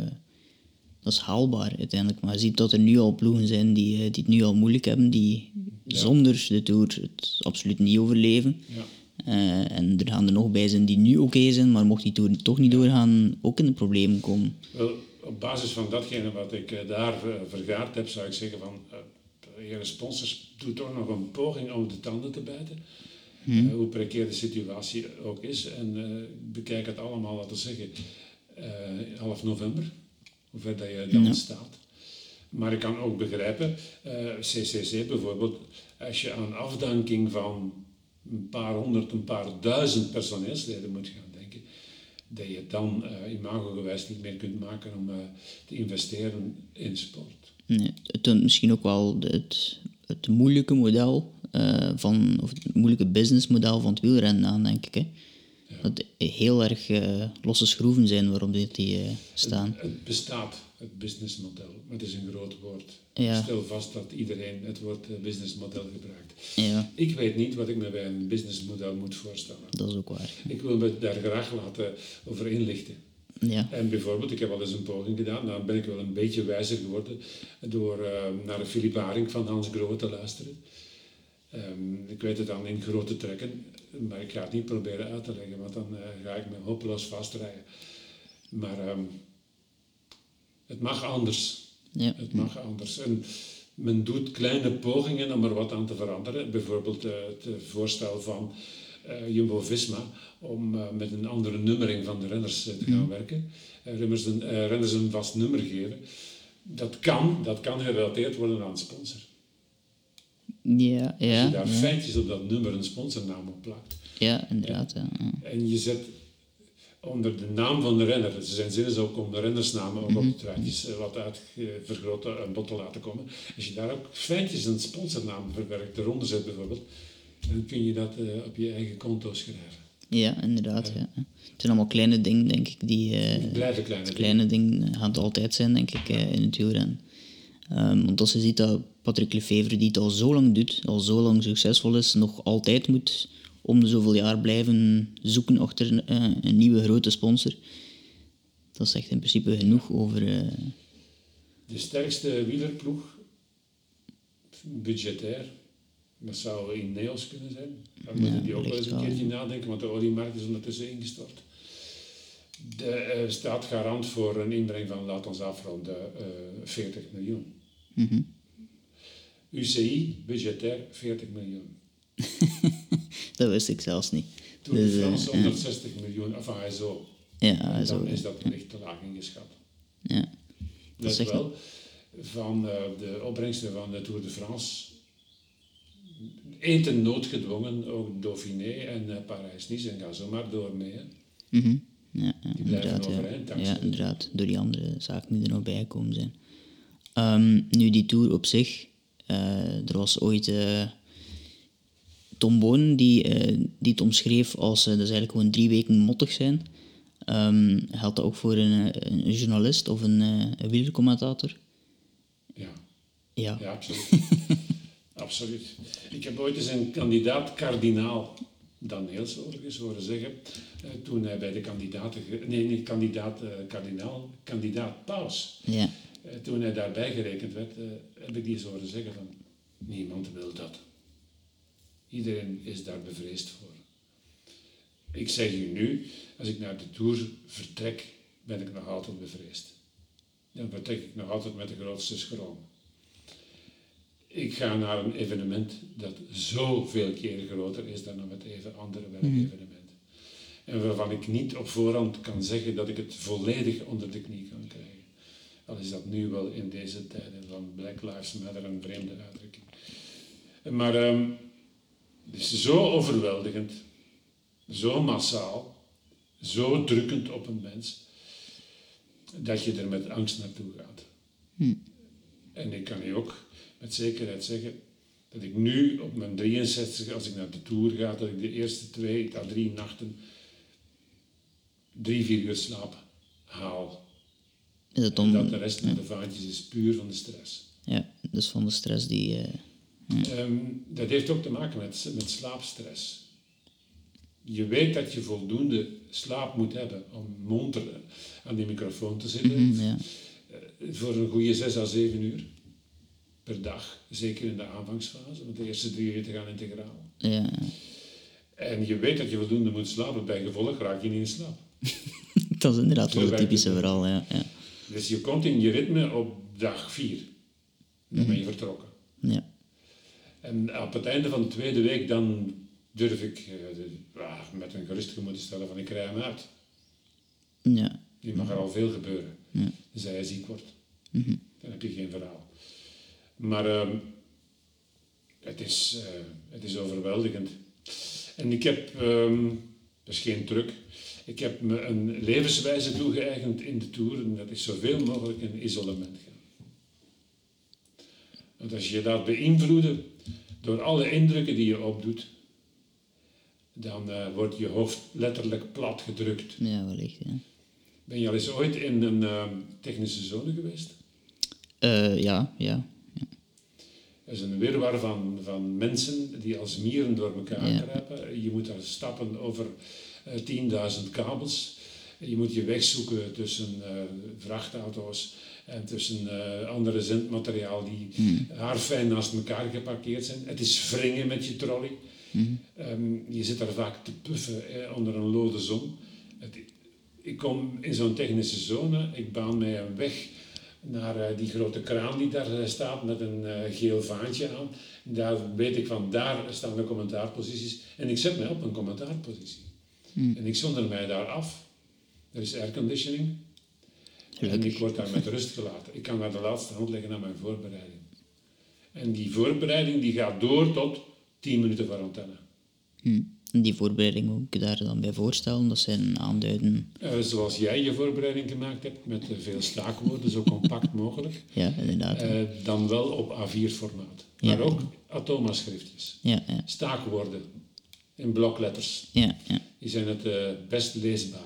dat is haalbaar uiteindelijk. Maar je ziet dat er nu al ploegen zijn die, uh, die het nu al moeilijk hebben, die zonder de Tour het absoluut niet overleven. Ja. Uh, en er gaan er nog bij zijn die nu oké zijn, maar mocht die tour toch niet doorgaan, ook in de problemen komen. Wel, op basis van datgene wat ik daar vergaard heb, zou ik zeggen van, uh, sponsors, doe toch nog een poging om de tanden te bijten. Hmm. hoe precair de situatie ook is. En bekijk het allemaal, laten we zeggen, half november, hoe ver dat je dan ja. staat. Maar ik kan ook begrijpen, CCC bijvoorbeeld, als je aan afdanking van een paar honderd, een paar duizend personeelsleden moet gaan denken, dat je dan uh, imagogewijs niet meer kunt maken om uh, te investeren in sport. Nee, het misschien ook wel het, het moeilijke model uh, van, of het moeilijke businessmodel van het wielrennen aan, denk ik. Hè. Ja. Dat heel erg losse schroeven zijn waarop die staan. Het, het bestaat het businessmodel. Maar het is een groot woord. Stel vast dat iedereen het woord eh, businessmodel gebruikt. Ja. Ik weet niet wat ik me bij een businessmodel moet voorstellen. Dat is ook waar. Ik wil me daar graag laten over inlichten. Ja. En bijvoorbeeld, ik heb al eens een poging gedaan, dan ben ik wel een beetje wijzer geworden door uh, naar de Philip Haring van Hans Grohe te luisteren. Um, ik weet het dan in grote trekken, maar ik ga het niet proberen uit te leggen, want dan uh, ga ik me hopeloos vastrijden. Maar um, het mag anders. Ja. Het mag anders. En men doet kleine pogingen om er wat aan te veranderen. Bijvoorbeeld uh, het voorstel van Jumbo-Visma om met een andere nummering van de renners te gaan mhm. werken. renners, een, renners een vast nummer geven. Dat kan, dat kan gerelateerd worden aan een sponsor. Ja, ja. Als je daar feitjes op dat nummer een sponsornaam op plakt. Ja, inderdaad. Ja. En je zet onder de naam van de renner. Ze zijn zinnen ook om de rennersnamen ook op de truitjes mhm. wat uit vergroten en bot te laten komen. Als je daar ook feitjes een sponsornaam verwerkt, eronder zet bijvoorbeeld, dan kun je dat uh, op je eigen konto schrijven. Ja, inderdaad. Ja. Het zijn allemaal kleine dingen, denk ik, die... Uh, Blijven kleine, kleine dingen. dingen gaan het altijd zijn, denk ik, uh, in het wielrennen. Um, want als je ziet dat Patrick Lefevre, die het al zo lang doet, al zo lang succesvol is, nog altijd moet om de zoveel jaar blijven zoeken achter een, eh, een nieuwe grote sponsor. Dat zegt in principe genoeg over... De sterkste wielerploeg, budgetair, dat zou in Neos kunnen zijn. Dan moeten die ook wel eens een keertje nadenken, want de oliemarkt is ondertussen ingestort. De uh, staat garant voor een inbreng van, laat ons afronden, de 40 miljoen. Mm UCI, budgetair 40 miljoen. <laughs> dat wist ik zelfs niet. Toen dus, de Frans 160 miljoen, enfin zo. Ja. Dan is dat licht te laag ingeschat. Ja. Dat is wel van uh, de opbrengsten van de Tour de France eten noodgedwongen, ook Dauphiné en uh, Parijs-Nice en ga zo maar door mee. Mm -hmm. ja, die blijven overeind. Ja, ja, inderdaad, door die andere zaken die er nog bij komen zijn. Um, nu, die Tour op zich, uh, er was ooit Tom Boon die, uh, die het omschreef als uh, dat is eigenlijk gewoon drie weken mottig zijn. Um, geldt dat ook voor een, een journalist of een, uh, een wielercommentator? Ja. Ja, ja absoluut. <laughs> absoluut. Ik heb ooit eens een kandidaat kardinaal Daniels overigens horen zeggen, toen hij bij de kandidaten, nee, niet kandidaat kardinaal, kandidaat paus, ja. toen hij daarbij gerekend werd, heb ik die eens horen zeggen van, niemand wil dat. Iedereen is daar bevreesd voor. Ik zeg u nu, als ik naar de Tour vertrek, ben ik nog altijd bevreesd. Dan vertrek ik nog altijd met de grootste schroom. Ik ga naar een evenement dat zoveel keer groter is dan een even andere mhm. werkevenement. En waarvan ik niet op voorhand kan zeggen dat ik het volledig onder de knie kan krijgen. Al is dat nu wel in deze tijden van Black Lives Matter een vreemde uitdrukking. Maar um, het is zo overweldigend, zo massaal, zo drukkend op een mens, dat je er met angst naartoe gaat. Hm. En ik kan je ook met zekerheid zeggen dat ik nu op mijn 63, als ik naar de Tour ga, dat ik de eerste twee à drie nachten drie, vier uur slaap haal. Is het om... dat de rest van de vaantjes is puur van de stress. Ja, dus van de stress die... Uh dat heeft ook te maken met, met slaapstress. Je weet dat je voldoende slaap moet hebben om monter aan die microfoon te zitten. Mhm, ja. Eh, voor een goede 6 à 7 uur per dag. Zeker in de aanvangsfase, want de eerste drie uur te gaan integraal. Ja. En je weet dat je voldoende moet slapen, bij gevolg raak je niet in slaap. <laughs> dat is inderdaad wel het typische verhaal, ja. ja. Dus je komt in je ritme op dag 4. Dan ben je mhm. vertrokken. Ja. En op het einde van de tweede week dan durf ik uh, met een gerust gemoed te stellen van ik rij hem uit. Ja. Die mag er al veel gebeuren. Ja. Dus hij ziek wordt. Mm Dan heb je geen verhaal. Maar uh, het, is, uh, het is overweldigend. En ik heb, um, dat is geen truc, ik heb me een levenswijze toegeëigend in de Tour en dat is zoveel mogelijk in isolement gaan. Want als je je laat beïnvloeden door alle indrukken die je opdoet, dan uh, wordt je hoofd letterlijk plat gedrukt. Ja, wellicht, ja. Ben je al eens ooit in een uh, technische zone geweest? Uh, ja, ja. Er is een wirwar van, van mensen die als mieren door elkaar ja. kruipen. Je moet daar stappen over 10.000 kabels. Je moet je weg zoeken tussen vrachtauto's en tussen uh, andere zendmateriaal die mm. haarfijn naast elkaar geparkeerd zijn. Het is wringen met je trolley. Mm. Um, je zit daar vaak te puffen onder een lode zon. Het, ik kom in zo'n technische zone, ik baan mij een weg naar die grote kraan die daar staat met een geel vaantje aan. Daar weet ik van, daar staan de commentaarposities. En ik zet mij op een commentaarpositie. Hmm. En ik zonder mij daar af. Er is airconditioning. En ik word daar met rust gelaten. Ik kan naar de laatste hand leggen aan mijn voorbereiding. En die voorbereiding die gaat door tot 10 minuten voor antenne. Hmm. Die voorbereiding moet ik daar dan bij voorstellen? Dat zijn aanduiden... Uh, zoals jij je voorbereiding gemaakt hebt, met veel staakwoorden, zo compact mogelijk. Ja, inderdaad. Uh, dan wel op A4-formaat. Maar ook atoma-schriftjes. Ja, ja. Staakwoorden in blokletters. Ja, ja. Die zijn het uh, best leesbaar.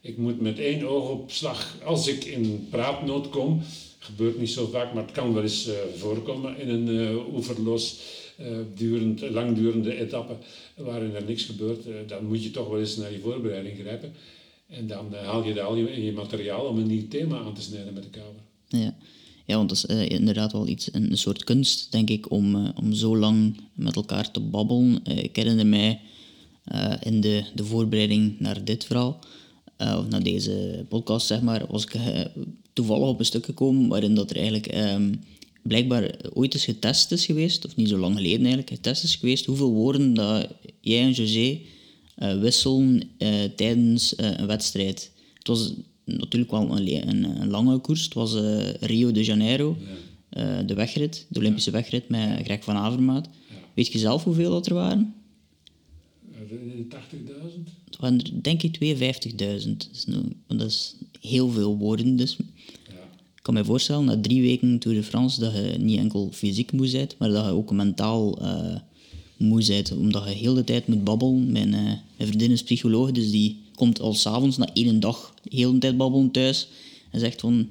Ik moet met één oogopslag, als ik in praatnood kom, gebeurt niet zo vaak, maar het kan wel eens voorkomen in een oeverloos durend, langdurende etappe waarin er niks gebeurt, uh, dan moet je toch wel eens naar je voorbereiding grijpen. En dan uh, haal je daar al je, je, materiaal om een nieuw thema aan te snijden met de kamer. Ja. Ja, want dat is inderdaad wel iets, een soort kunst, denk ik, om, om zo lang met elkaar te babbelen. ik herinner mij in de, de voorbereiding naar dit verhaal, of naar deze podcast, zeg maar, was ik toevallig op een stuk gekomen waarin dat er eigenlijk ehm, blijkbaar ooit eens getest is geweest, of niet zo lang geleden eigenlijk, getest is geweest hoeveel woorden dat jij en José uh, wisselen uh, tijdens uh, een wedstrijd. Het was natuurlijk wel een, een, een lange koers. Het was Rio de Janeiro, ja. de wegrit, de Olympische wegrit met Greg van Avermaat. Ja. Weet je zelf hoeveel dat er waren? 80.000? Het waren denk ik 52.000. Dat is heel veel woorden. Dus kan me voorstellen, na drie weken Tour de France, dat je niet enkel fysiek moe bent, maar dat je ook mentaal uh, moe bent. Omdat je heel de tijd moet babbelen. Mijn, uh, mijn vriendin is psycholoog, dus die komt al s'avonds na één dag de hele tijd babbelen thuis. En zegt van,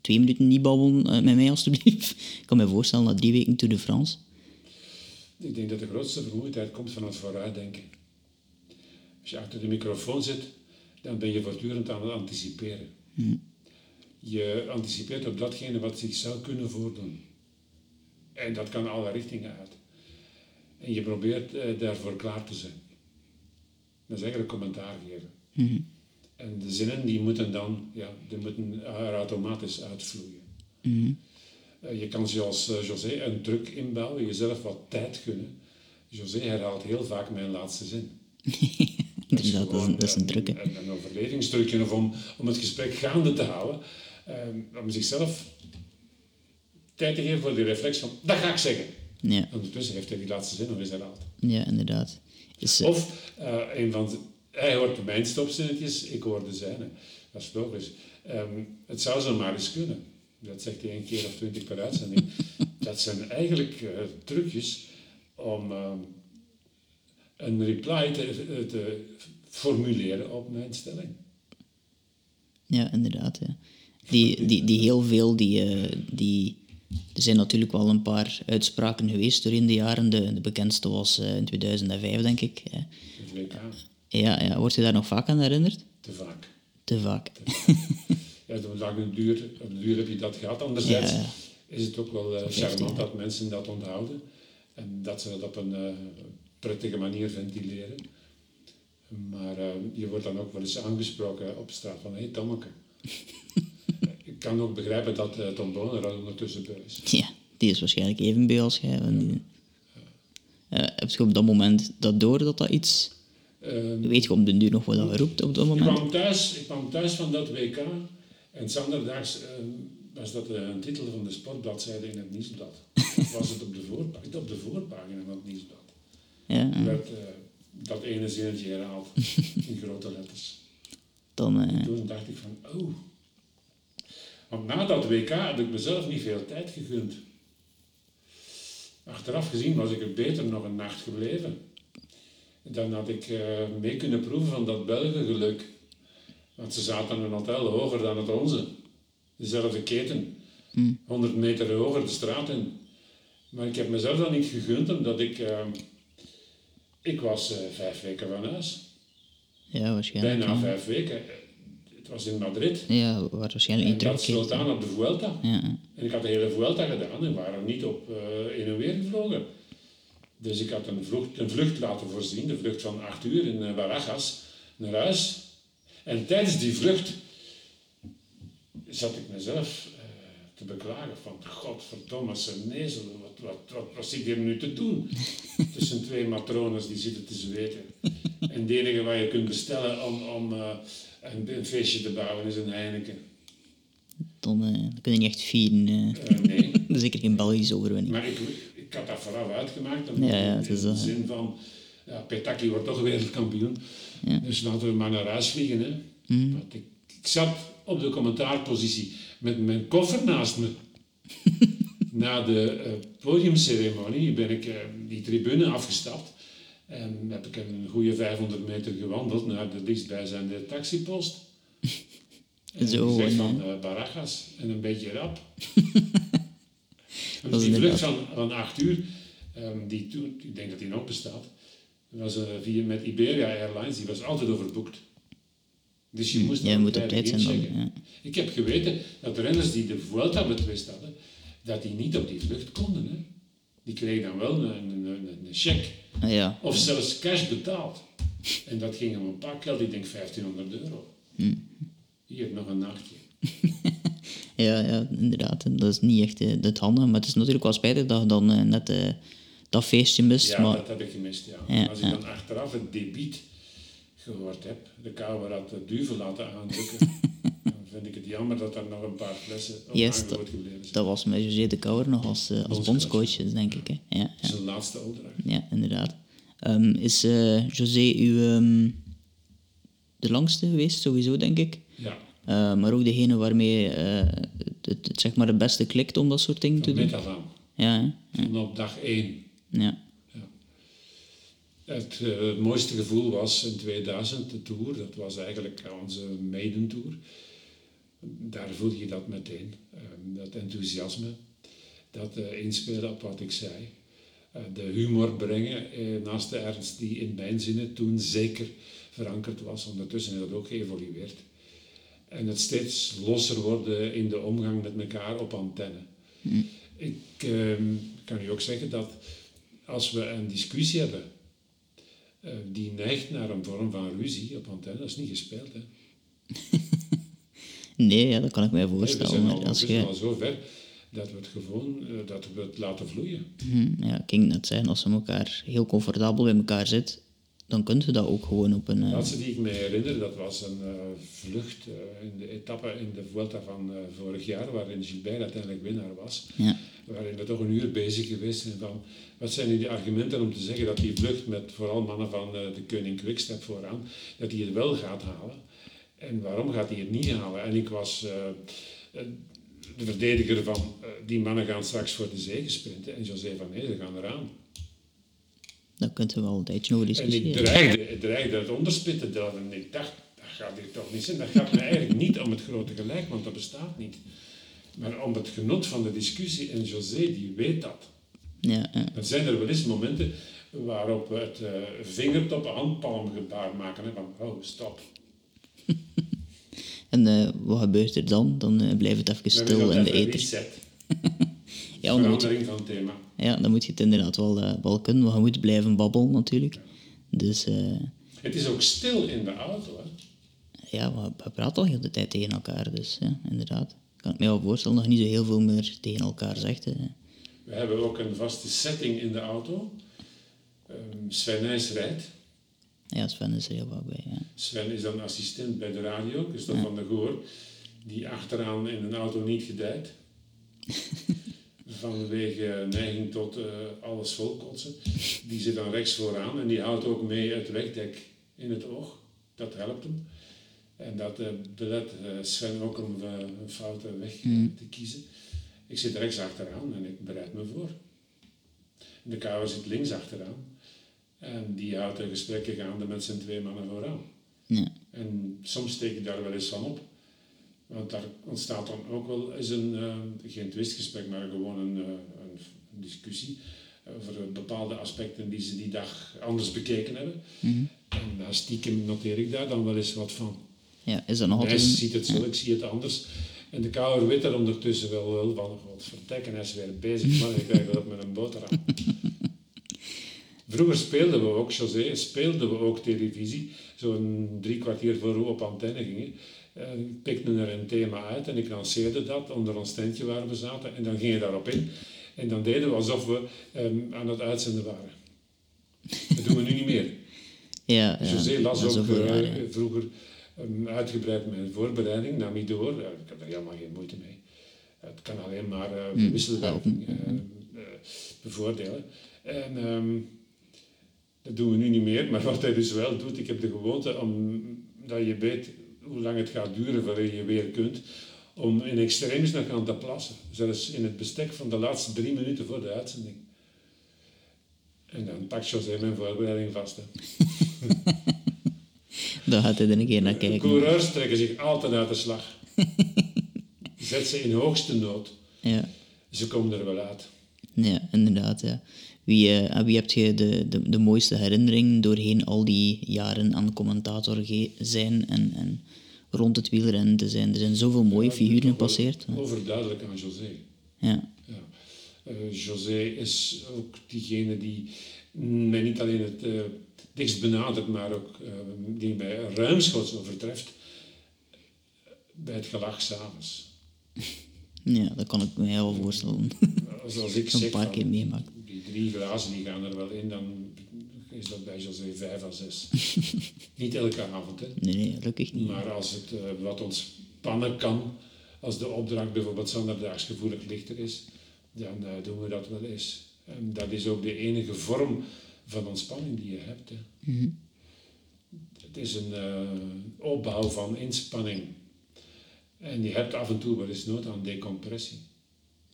twee minuten niet babbelen uh, met mij alstublieft. <laughs> ik kan me voorstellen, na drie weken Tour de France. Ik denk dat de grootste vermoeidheid komt van het vooruitdenken. Als je achter de microfoon zit, dan ben je voortdurend aan het anticiperen. Hmm. Je anticipeert op datgene wat zich zou kunnen voordoen. En dat kan alle richtingen uit. En je probeert eh, daarvoor klaar te zijn. Dat is eigenlijk commentaar geven. Mhm. En de zinnen die moeten dan, ja, die moeten er automatisch uitvloeien. Mhm. Eh, je kan zoals uh, José een druk inbouwen, jezelf wat tijd gunnen. José herhaalt heel vaak mijn laatste zin. <laughs> dat, is, dat, is, dat is een druk. Een, een, overlevingsdrukje of om, om het gesprek gaande te houden. Um, om zichzelf tijd te geven voor die reflex van, dat ga ik zeggen. Ja. Ondertussen heeft hij die laatste zin nog eens herhaald. Ja, inderdaad. Is, uh... Of uh, een van de, hij hoort mijn stopzinnetjes, ik hoor de zijne. Dat is logisch. Um, het zou zo maar eens kunnen. Dat zegt hij een keer of twintig per uitzending. <laughs> dat zijn eigenlijk uh, trucjes om um, een reply te, te, formuleren op mijn stelling. Ja, inderdaad. Ja die, die, die heel veel, die, uh, die, er zijn natuurlijk wel een paar uitspraken geweest door in de jaren. De, de bekendste was uh, in 2005, denk ik. Ja. Ja, ja, word je daar nog vaak aan herinnerd? Te vaak. Te vaak. ja, op de duur, op de duur heb je dat gehad. Anderzijds ja, is het ook wel uh, charmant dat mensen dat onthouden. En dat ze dat op een prettige manier ventileren. Maar je wordt dan ook wel eens aangesproken op straat van, hé hey, Tommeke kan ook begrijpen dat uh, Tom Bonen er ondertussen bij is. <laughs> Ja, die is waarschijnlijk even bij als jij. Uh, heb je op dat moment dat door dat dat iets... Um, weet je op de duur nog wat dat roept op dat moment? Ik kwam thuis, ik kwam thuis van dat WK en zanderdaags uh, was dat eh, een titel van de sportbladzijde in het nieuwsblad. <laughs> was het op de, voorpagina, op de voorpagina van het nieuwsblad. Ja, werd dat ene zinnetje herhaald <laughs> in grote letters. Dan, Toen dacht ik van, oh, want na dat WK heb ik mezelf niet veel tijd gegund. Achteraf gezien was ik er beter nog een nacht gebleven. Dan had ik uh, mee kunnen proeven van dat Belgengeluk. Want ze zaten een hotel hoger dan het onze. Dezelfde keten. 100 hmm. meter hoger de straat in. Maar ik heb mezelf dat niet gegund omdat ik... Uh, ik was uh, vijf weken van huis. Ja, waarschijnlijk. Bijna vijf weken. Was in Madrid. Ja, waar waarschijnlijk niet dat sloot aan op de Vuelta. Ja. En ik had de hele Vuelta gedaan en waren niet op uh, in en weer gevlogen. Dus ik had een vlucht, een vlucht laten voorzien, de vlucht van acht uur in uh, Barajas, naar huis. En tijdens die vlucht zat ik mezelf uh, te beklagen van, godverdomme, nezel, wat, wat, wat, wat zit hier nu te doen? <laughs> Tussen twee matrones die zitten te zweten. En het enige wat je kunt bestellen om, om uh, een, een, feestje te bouwen is een Heineken. Dan, uh, dan kun je niet echt vieren. Uh. nee. <laughs> Zeker geen Belgische overwinning. Maar ik, ik had dat vooraf uitgemaakt. Ja, ja, het is, in de zin van, ja, Petaki wordt toch wereldkampioen. Ja. Dus laten we maar naar huis vliegen. Hè. Mm. Ik, ik zat op de commentaarpositie met mijn koffer naast me. <laughs> Na de uh, podiumceremonie ben ik uh, die tribune afgestapt en heb ik een goede 500 meter gewandeld naar de dichtstbijzijnde taxipost. <laughs> En Zo, zeg van uh, Barajas en een beetje rap. <laughs> die vlucht van, van 8 uur, um, die toen, ik denk dat die nog bestaat, was via met Iberia Airlines, die was altijd overboekt. Dus je moest, ja, moet op tijd zijn dan. Ja. Ik heb geweten dat de renners die de Vuelta betwist hadden, dat die niet op die vlucht konden. Hè. Die kregen dan wel een, een, een, een cheque. Ja. Of zelfs cash betaald. En dat ging om een paar geld, ik denk 1500 euro. Hm. Hier nog een nachtje. <laughs> ja, ja, inderdaad. Dat is niet echt uh, het handen. Maar het is natuurlijk wel spijtig dat je dan uh, net uh, dat feestje mist. Ja, maar... dat heb ik gemist, ja. ja Als ik dan achteraf het debiet gehoord heb. De kouwer had de duvel laten aandrukken. <laughs> vind ik het jammer dat er nog een paar flessen op yes, dat, gebleven zijn. Dat was met José de Kouwer nog als, uh, als bondscoach, denk ik. Hè. Ja, ja. Zijn laatste opdracht. Ja, inderdaad. Um, is uh, José uw, um, de langste geweest, sowieso, denk ik? Ja. Uh, maar ook degene waarmee het, het, zeg maar het beste klikt om dat soort dingen te doen? Van Ja, ja. op dag één. Ja. Het, uh, mooiste gevoel was in 2000 de tour, dat was eigenlijk onze maiden tour. Daar voel je dat meteen, ehm, dat enthousiasme, dat uh, inspelen op wat ik zei. Uh, de humor brengen naast de ernst die in mijn zinnen toen zeker verankerd was. Ondertussen is dat ook geëvolueerd. En het steeds losser worden in de omgang met elkaar op antenne. Hm. Ik ehm, kan u ook zeggen dat als we een discussie hebben die neigt naar een vorm van ruzie op antenne. Dat is niet gespeeld, hè? <laughs> nee, ja, dat kan ik mij voorstellen. Nee, we zijn al, als je... al zo ver dat we het gewoon uh, dat we het laten vloeien. Mm, ja, ik ging net zeggen, als ze elkaar heel comfortabel bij elkaar zit, dan kunt u dat ook gewoon op een... De laatste die ik me herinner, dat was een uh, vlucht uh, in de etappe in de Vuelta van uh, vorig jaar, waarin Gilbert uiteindelijk winnaar was. Ja. Waarin we toch een uur bezig geweest zijn van, wat zijn nu die argumenten om te zeggen dat die vlucht met vooral mannen van de Koning Quickstep vooraan, dat hij het wel gaat halen. En waarom gaat hij het niet halen? En ik was de verdediger van, die mannen gaan straks voor de zege sprinten. En José van nee, ze gaan eraan. Dan kunt u wel een tijdje over discussiëren. En ik dreigde, dreigde het onderspitten delven. En ik dacht, dat gaat hier toch niet zijn. Dat gaat me eigenlijk niet om het grote gelijk, want dat bestaat niet. Maar om het genot van de discussie. En José, die weet dat. Ja, ja. Dan zijn er wel eens momenten waarop we het uh, vingertop handpalmgebaar maken. Hè, van, oh, stop. <laughs> en uh, wat gebeurt er dan? Dan uh, blijft het even stil in de eten. <laughs> ja, Verandering van thema. Ja, dan moet je het inderdaad wel, uh, wel kunnen. We moeten blijven babbelen natuurlijk. Dus, het is ook stil in de auto, hè? Ja, we, we praten al heel de tijd tegen elkaar, dus ja, inderdaad. Kan ik me wel voorstellen dat je niet zo heel veel meer tegen elkaar zegt. Hè. We hebben ook een vaste setting in de auto. Um, Sven Nijs rijdt. Ja, Sven is er heel wat bij, ja. Sven is dan assistent bij de radio, Christophe ja. van der Goor, die achteraan in een auto niet gedijt. <laughs> vanwege neiging tot uh, alles volkotsen. Die zit dan rechts vooraan en die houdt ook mee het wegdek in het oog. Dat helpt hem. En dat uh, belet uh, Sven ook om een foute weg mm. te kiezen. Ik zit rechts achteraan en ik bereid me voor. De kouwer zit links achteraan. En die houdt de gesprekken gaande met zijn twee mannen vooraan. Ja. En soms steek ik daar wel eens van op. Want daar ontstaat dan ook wel eens een, uh, geen twistgesprek, maar gewoon een, uh, een discussie over bepaalde aspecten die ze die dag anders bekeken hebben. Mm -hmm. En daar stiekem noteer ik daar dan wel eens wat van. Ja, is dat nog altijd... Hij ziet het zo, ja. ik zie het anders. En de kouder weet er ondertussen wel, wel van, wat vertekken, hij is weer bezig, man, ik krijg dat met een boterham. <laughs> Vroeger speelden we ook, José, speelden we ook televisie, zo'n drie kwartier voor we op antenne gingen ik pikte er een thema uit en ik lanceerde dat onder ons tentje waar we zaten. En dan ging je daarop in. En dan deden we alsof we um, aan het uitzenden waren. Dat doen we nu niet meer. <laughs> Ja, ja, José las ook uh, vroeger um, uitgebreid mijn voorbereiding, nam niet door. ik heb er helemaal geen moeite mee. Het kan alleen maar uh, wisselwerking bevoordelen. En um, dat doen we nu niet meer, maar wat hij dus wel doet, ik heb de gewoonte om, dat je weet hoe lang het gaat duren voordat je weer kunt, om in extremis nog gaan te plassen. Zelfs in het bestek van de laatste drie minuten voor de uitzending. En dan pakt José mijn voorbereiding vast. Hè. <laughs> dan gaat hij er een keer naar kijken. De coureurs trekken zich altijd uit de slag. <laughs> Zet ze in hoogste nood. Ja. Ze komen er wel uit. Ja, inderdaad. Ja. Wie, uh, aan wie heb je de, de, de mooiste herinnering doorheen al die jaren aan commentator zijn en, en rond het wielrennen te zijn? Er zijn zoveel mooie figuren gepasseerd. Overduidelijk aan José. Ja. ja. Uh, José is ook diegene die mij niet alleen het uh, dichtst benadert, maar ook die mij ruimschoots overtreft bij het gelach s'avonds. <laughs> Ja, dat kan ik me heel voorstellen. Zoals ik een zeg, paar keer meemaakt. Die drie glazen die gaan er wel in, dan is dat bij José vijf à zes. <laughs> niet elke avond, hè? Nee, nee, gelukkig niet. Maar als het uh, wat ontspannen kan, als de opdracht bijvoorbeeld zonderdaags gevoelig lichter is, dan uh, doen we dat wel eens. En dat is ook de enige vorm van ontspanning die je hebt. Hè. Mm -hmm. Het is een uh, opbouw van inspanning. En je hebt af en toe wel eens nood aan decompressie.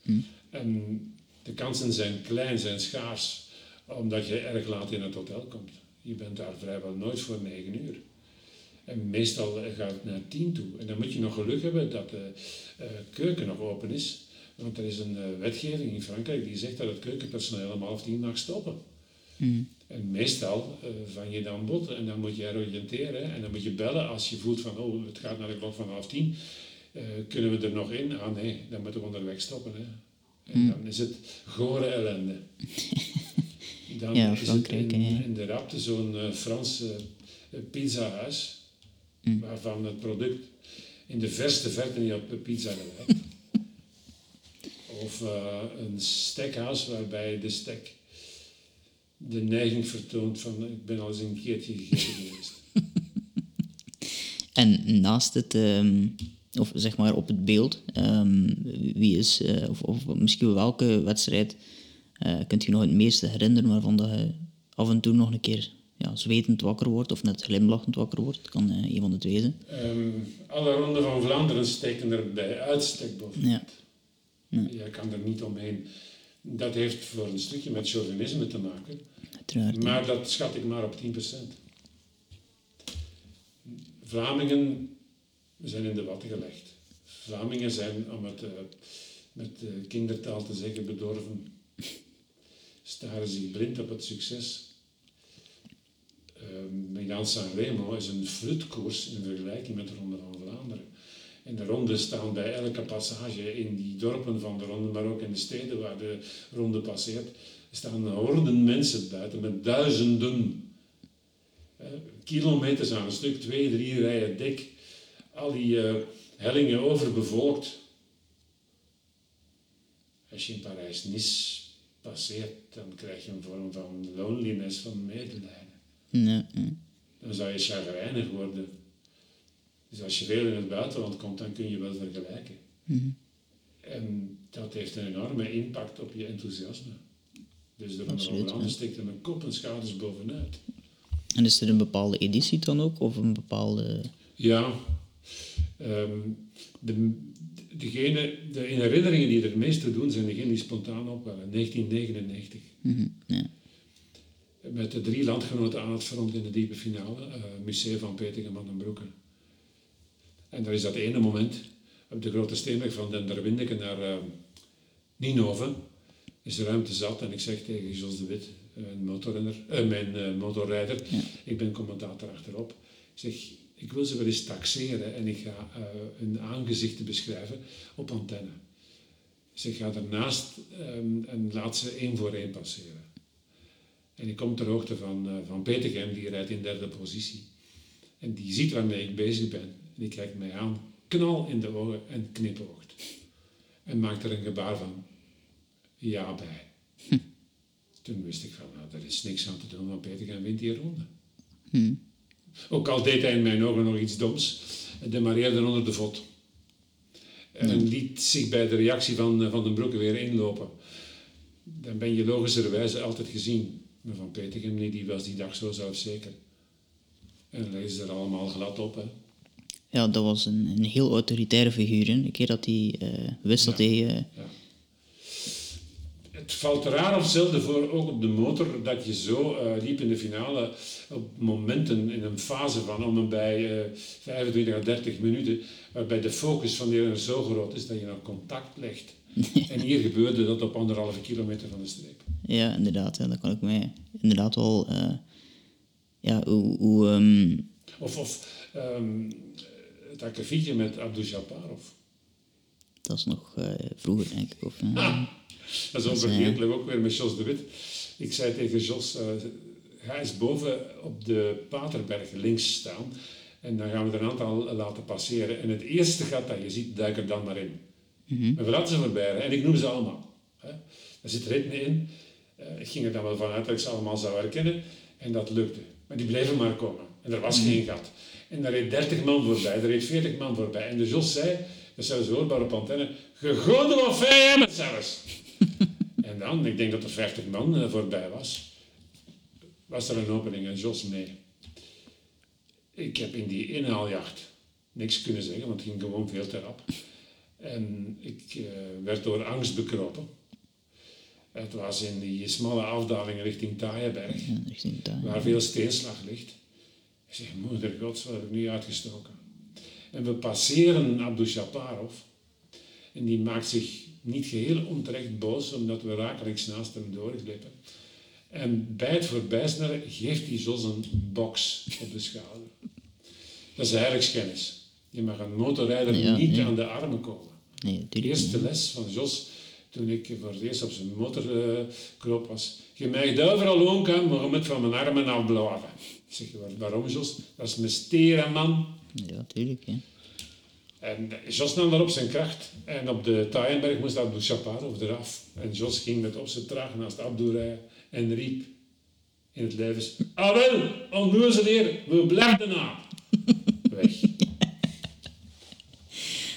Hm. En de kansen zijn klein, zijn schaars, omdat je erg laat in het hotel komt. Je bent daar vrijwel nooit voor negen uur. En meestal gaat het naar tien toe. En dan moet je nog geluk hebben dat de uh, keuken nog open is. Want er is een uh, wetgeving in Frankrijk die zegt dat het keukenpersoneel om half tien mag stoppen. Mm. En meestal uh, vang je dan bot en dan moet je oriënteren en dan moet je bellen als je voelt van oh, het gaat naar de klok van half tien. Uh, kunnen we er nog in? Ah nee, dan moeten we onderweg stoppen. Hè. En Mm. dan is het gore ellende. <laughs> Dan Ja, is het in, in de rapte zo'n uh, Frans uh, pizzahuis, Mm. waarvan het product in de verste verte niet op pizza lijkt. <laughs> of uh, een steakhouse waarbij de steak de neiging vertoont van ik ben al eens een keertje gegeten geweest. <laughs> En naast het, ehm, of zeg maar op het beeld, ehm, wie is, eh, of, of misschien welke wedstrijd eh, kunt je nog het meeste herinneren waarvan dat je af en toe nog een keer ja, zwetend wakker wordt of net glimlachend wakker wordt? Het kan eh, een van de twee zijn. Ehm, alle ronden van Vlaanderen steken er bij uitstek bovenuit. Ja. Je kan er niet omheen. Dat heeft voor een stukje met chauvinisme te maken. Uiteraard. ja. Maar dat schat ik maar op 10%. Vlamingen zijn in de watten gelegd. Vlamingen zijn, om het uh, met uh, kindertaal te zeggen, bedorven. Staren zich blind op het succes. Uh, Milan Sanremo is een flutkoers in vergelijking met de Ronde van Vlaanderen. En de ronde staan bij elke passage in die dorpen van de ronde, maar ook in de steden waar de ronde passeert, staan horden mensen buiten met duizenden uh, kilometers aan een stuk, twee, drie rijen dik, al die uh, hellingen overbevolkt. Als je in Parijs-Nice passeert, dan krijg je een vorm van loneliness, van medelijden. Ja. Dan zou je chagrijnig worden. Dus als je veel in het buitenland komt, dan kun je wel vergelijken. Mhm. En dat heeft een enorme impact op je enthousiasme. Dus de ja. steekt er met kop en schouders bovenuit. En is er een bepaalde editie dan ook? Of een bepaalde... Ja, ehm, de, degene, de herinneringen die er het meest toe doen, zijn degenen die spontaan opwellen. 1999. Mhm, ja. Met de drie landgenoten aan het front in de diepe finale. Uh, Museum van Petegem en Broeke. En daar is dat ene moment, op de grote steenweg van Den Derwindeke naar uh, Ninove, is de ruimte zat. En ik zeg tegen Jos de Wit, mijn, motorrenner, uh, mijn motorrijder, ik ben commentator achterop. Ik zeg, ik wil ze wel eens taxeren en ik ga uh, hun aangezichten beschrijven op antenne. Ik zeg, ga ernaast um, en laat ze één voor één passeren. En ik kom ter hoogte van, uh, van Petegem, die rijdt in derde positie. En die ziet waarmee ik bezig ben. En die kijkt mij aan, knal in de ogen en knipoogt. En maakt er een gebaar van ja bij. Hm. Toen wist ik van, nou, er is niks aan te doen, want Peter gaan wint die ronde. Hm. Ook al deed hij in mijn ogen nog iets doms, demareerde onder de vod. En liet zich bij de reactie van, eh, van den Broeke weer inlopen. Dan ben je logischerwijze altijd gezien. Maar van Petergem, nee, die was die dag zo zelfzeker. En ze er allemaal glad op. Hè. Ja, dat was een, een heel autoritaire figuur. Hè. Een keer dat hij uh, wist dat hij... Uh... Ja. Het valt raar of zelden voor, ook op de motor, dat je zo uh, diep in de finale, op momenten in een fase van om en bij 25 à 30 minuten, waarbij de focus van de zo groot is dat je nog contact legt. <laughs> en hier gebeurde dat op anderhalve kilometer van de streep. Ja, inderdaad. Ja, dat kan ik mij inderdaad wel... ja, hoe... hoe um... Of, of um, het akkefietje met Abdul Jabbarov. Dat is nog uh, vroeger, denk ik. Of, uh, dat is onvergetelijk, ook weer met Jos de Wit. Ik zei tegen Jos, uh, ga eens boven op de Paterberg links staan. En dan gaan we er een aantal laten passeren. En het eerste gat dat je ziet, duik er dan maar in. Mm -hmm. En we laten ze voorbij. En ik noem ze allemaal. Hè. Er zit ritme in. ik ging er dan wel vanuit dat ik ze allemaal zou herkennen. En dat lukte. Maar die bleven maar komen. En er was mm -hmm. geen gat. En daar reed 30 man voorbij, daar reed 40 man voorbij. En de Jos zei, dat zelfs hoorbaar op antenne, gegode wat vijf zelfs. <laughs> en dan, ik denk dat er 50 man uh, voorbij was, was er een opening en Jos mee. Ik heb in die inhaaljacht niks kunnen zeggen, want het ging gewoon veel te rap. En ik uh, werd door angst bekropen. Het was in die smalle afdaling richting Taaienberg, ja, waar veel steenslag ligt. Ik zeg, moeder gods, wat heb ik nu uitgestoken? En we passeren Abdul Shaparov. En die maakt zich niet geheel onterecht boos, omdat we rakelings naast hem doorglippen. En bij het voorbijsnellen geeft hij Jos een box op de schouder. Dat is heiligschennis. Je mag een motorrijder niet aan de armen komen. Nee, de eerste les van Jos, toen ik voor het eerst op zijn motor uh, kroop, was... Je mag overal woonkamp, maar met van mijn armen afblaven. Ik zeg, waarom Jos? Dat is mijn steren man. Ja, tuurlijk. Hè. En Jos nam daarop zijn kracht. En op de Taaienberg moest Abdul Shaparov eraf. En Jos ging met op zijn traag naast Abdul rijden en riep in het lijf: Ah wel, onnozeleer, we blijven na. Weg. <laughs>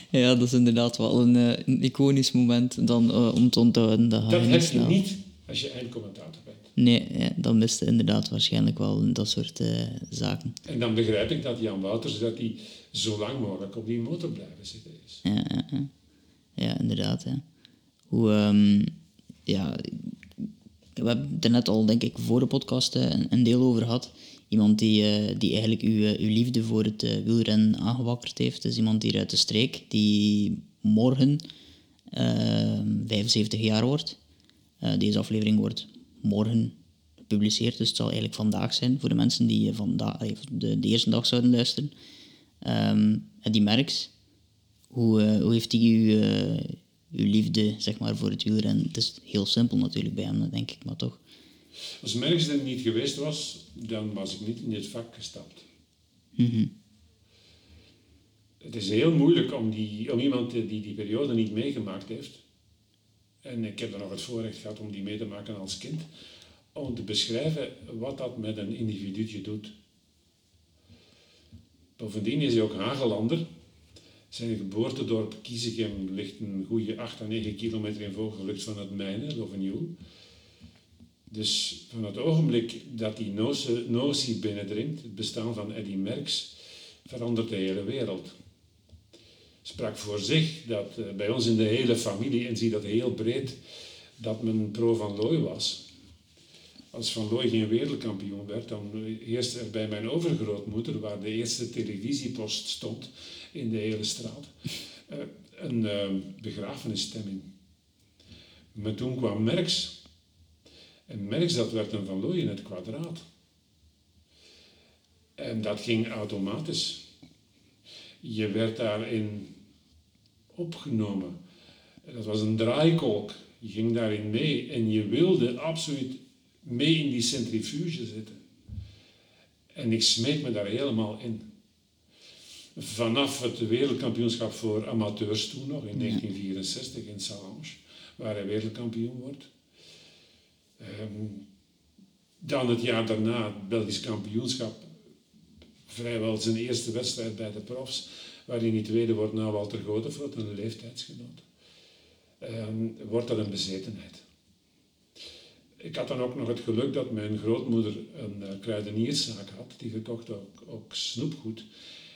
Ja, dat is inderdaad wel een, een iconisch moment dan, uh, om te onthouden. Dat, dat heb je niet als je eindcommentator. Nee, dan miste inderdaad waarschijnlijk wel dat soort uh, zaken. En dan begrijp ik dat Jan Wouters dat hij zo lang mogelijk op die motor blijven zitten is. Ja, ja, ja. ja inderdaad. Ja. Hoe, um, ja, we hebben het er net al, denk ik, voor de podcast een, een deel over gehad. Iemand die, uh, die eigenlijk uw, uw liefde voor het uh, wielrennen aangewakkerd heeft. Dus iemand hier uit de streek, die morgen 75 ehm, jaar wordt. deze aflevering wordt morgen gepubliceerd. Dus het zal eigenlijk vandaag zijn voor de mensen die vandaag, de, de eerste dag zouden luisteren. Um, en die Merks, hoe, uh, hoe heeft hij uw, uh, uw liefde zeg maar, voor het wielrennen? Het is heel simpel natuurlijk bij hem, denk ik, maar toch. Als Merks er niet geweest was, dan was ik niet in dit vak gestapt. Mm -hmm. Het is heel moeilijk om, die, om iemand die die periode niet meegemaakt heeft, en ik heb er nog het voorrecht gehad om die mee te maken als kind, om te beschrijven wat dat met een individuutje doet. Bovendien is hij ook Hagelander. Zijn geboortedorp Kiezegem ligt een goede 8 à 9 kilometer in vogelvlucht van het mijne, Lovenjoel. Dus van het ogenblik dat die notie binnendringt, het bestaan van Eddy Merckx, verandert de hele wereld. Sprak voor zich dat uh, bij ons in de hele familie, en zie dat heel breed, dat men pro van Looy was als Van Looy geen wereldkampioen werd, dan heerste er bij mijn overgrootmoeder, waar de eerste televisiepost stond in de hele straat, eh, een uh, begrafenisstemming. Maar toen kwam Merks. En Merks, dat werd een Van Looy in het kwadraat. En dat ging automatisch. Je werd daarin opgenomen. Dat was een draaikolk. Je ging daarin mee en je wilde absoluut mee in die centrifuge zitten. En ik smeet me daar helemaal in. vanaf het wereldkampioenschap voor amateurs toen nog, in 1964 in Salange, waar hij wereldkampioen wordt. Ehm, dan het jaar daarna het Belgisch kampioenschap, vrijwel zijn eerste wedstrijd bij de profs, waar hij niet tweede wordt na Walter Godefroot, een leeftijdsgenoot. Um, wordt dat een bezetenheid. Ik had dan ook nog het geluk dat mijn grootmoeder een uh, kruidenierszaak had, die verkocht ook, ook snoepgoed.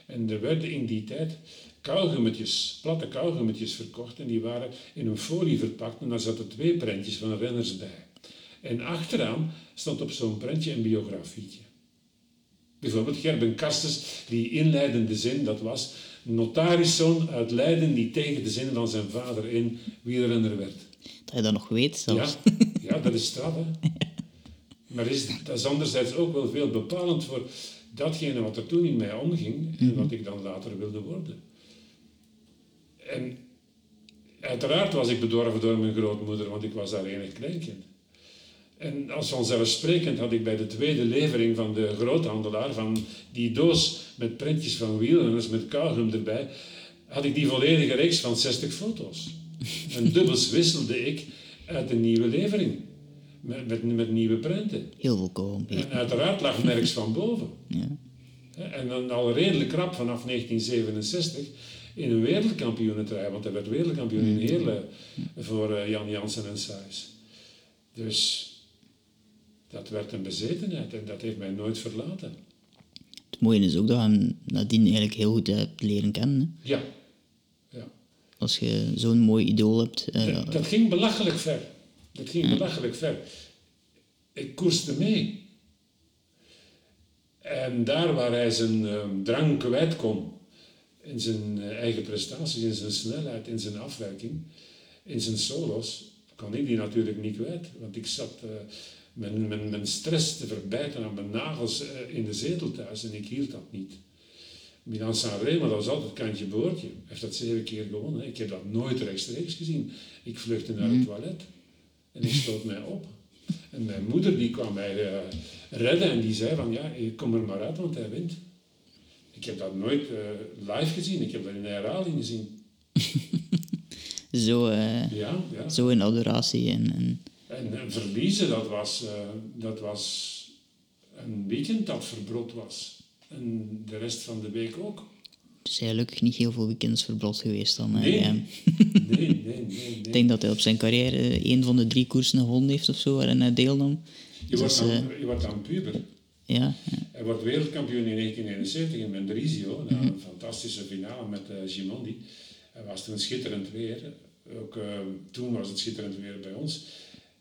En er werden in die tijd kauwgummetjes, platte kauwgummetjes verkocht en die waren in een folie verpakt en daar zaten twee prentjes van renners bij. En achteraan stond op zo'n prentje een biografietje. Bijvoorbeeld Gerben Kastens, die inleidende zin, dat was notariszoon uit Leiden die tegen de zin van zijn vader in wielrenner werd. Dat je dat nog weet zelfs. Ja, ja dat is straf, hè. <laughs> Maar is, dat is anderzijds ook wel veel bepalend voor datgene wat er toen in mij omging en wat ik dan later wilde worden. En uiteraard was ik bedorven door mijn grootmoeder, want ik was daar enig kleinkind. En als vanzelfsprekend had ik bij de tweede levering van de groothandelaar, van die doos met printjes van wielrenners met kauwgum erbij, had ik die volledige reeks van 60 foto's. En <laughs> dubbels wisselde ik uit de nieuwe levering. Met, met, met nieuwe prenten. Heel veel En uiteraard lag Merks van boven. Ja. En dan al redelijk krap vanaf 1967 in een wereldkampioenentrui, want hij werd wereldkampioen in mm. Heerlen voor uh, Jan Jansen en Sais. Dus dat werd een bezetenheid en dat heeft mij nooit verlaten. Het mooie is ook dat je hem nadien eigenlijk heel goed hebt leren kennen. Ja. ja. Als je zo'n mooi idool hebt. Uh, dat, ging belachelijk ver. Dat ging belachelijk ver. Ik koerste mee. En daar waar hij zijn um, drang kwijt kon, in zijn uh, eigen prestaties, in zijn snelheid, in zijn afwerking, in zijn solos, kon ik die natuurlijk niet kwijt. Want ik zat uh, mijn, mijn, mijn, stress te verbijten aan mijn nagels uh, in de zetel thuis en ik hield dat niet. Milan Sanremo, dat was altijd kantje boordje. Hij heeft dat zeven keer gewonnen. Ik heb dat nooit rechtstreeks gezien. Ik vluchtte naar het mhm. toilet en ik stoot mij op. En mijn moeder die kwam mij uh, redden en die zei van ja, kom er maar uit, want hij wint. Ik heb dat nooit uh, live gezien, ik heb dat in de herhaling gezien. <laughs> zo, uh, ja, ja. zo in adoratie. En, en... En, en, verliezen, dat was, dat was een weekend dat verbrod was. En de rest van de week ook. Dus eigenlijk niet heel veel weekends verbrod geweest dan. Nee. nee, nee, nee, <laughs> nee, Ik denk dat hij op zijn carrière een van de drie koersen gewonnen heeft of zo, waarin hij deelnam. Je, wordt, dus, dan, je wordt dan puber. Ja, ja, Hij wordt wereldkampioen in 1971 in Mendrisio, na een fantastische finale met uh, Gimondi. Het was toen schitterend weer. Ook uh, toen was het schitterend weer bij ons.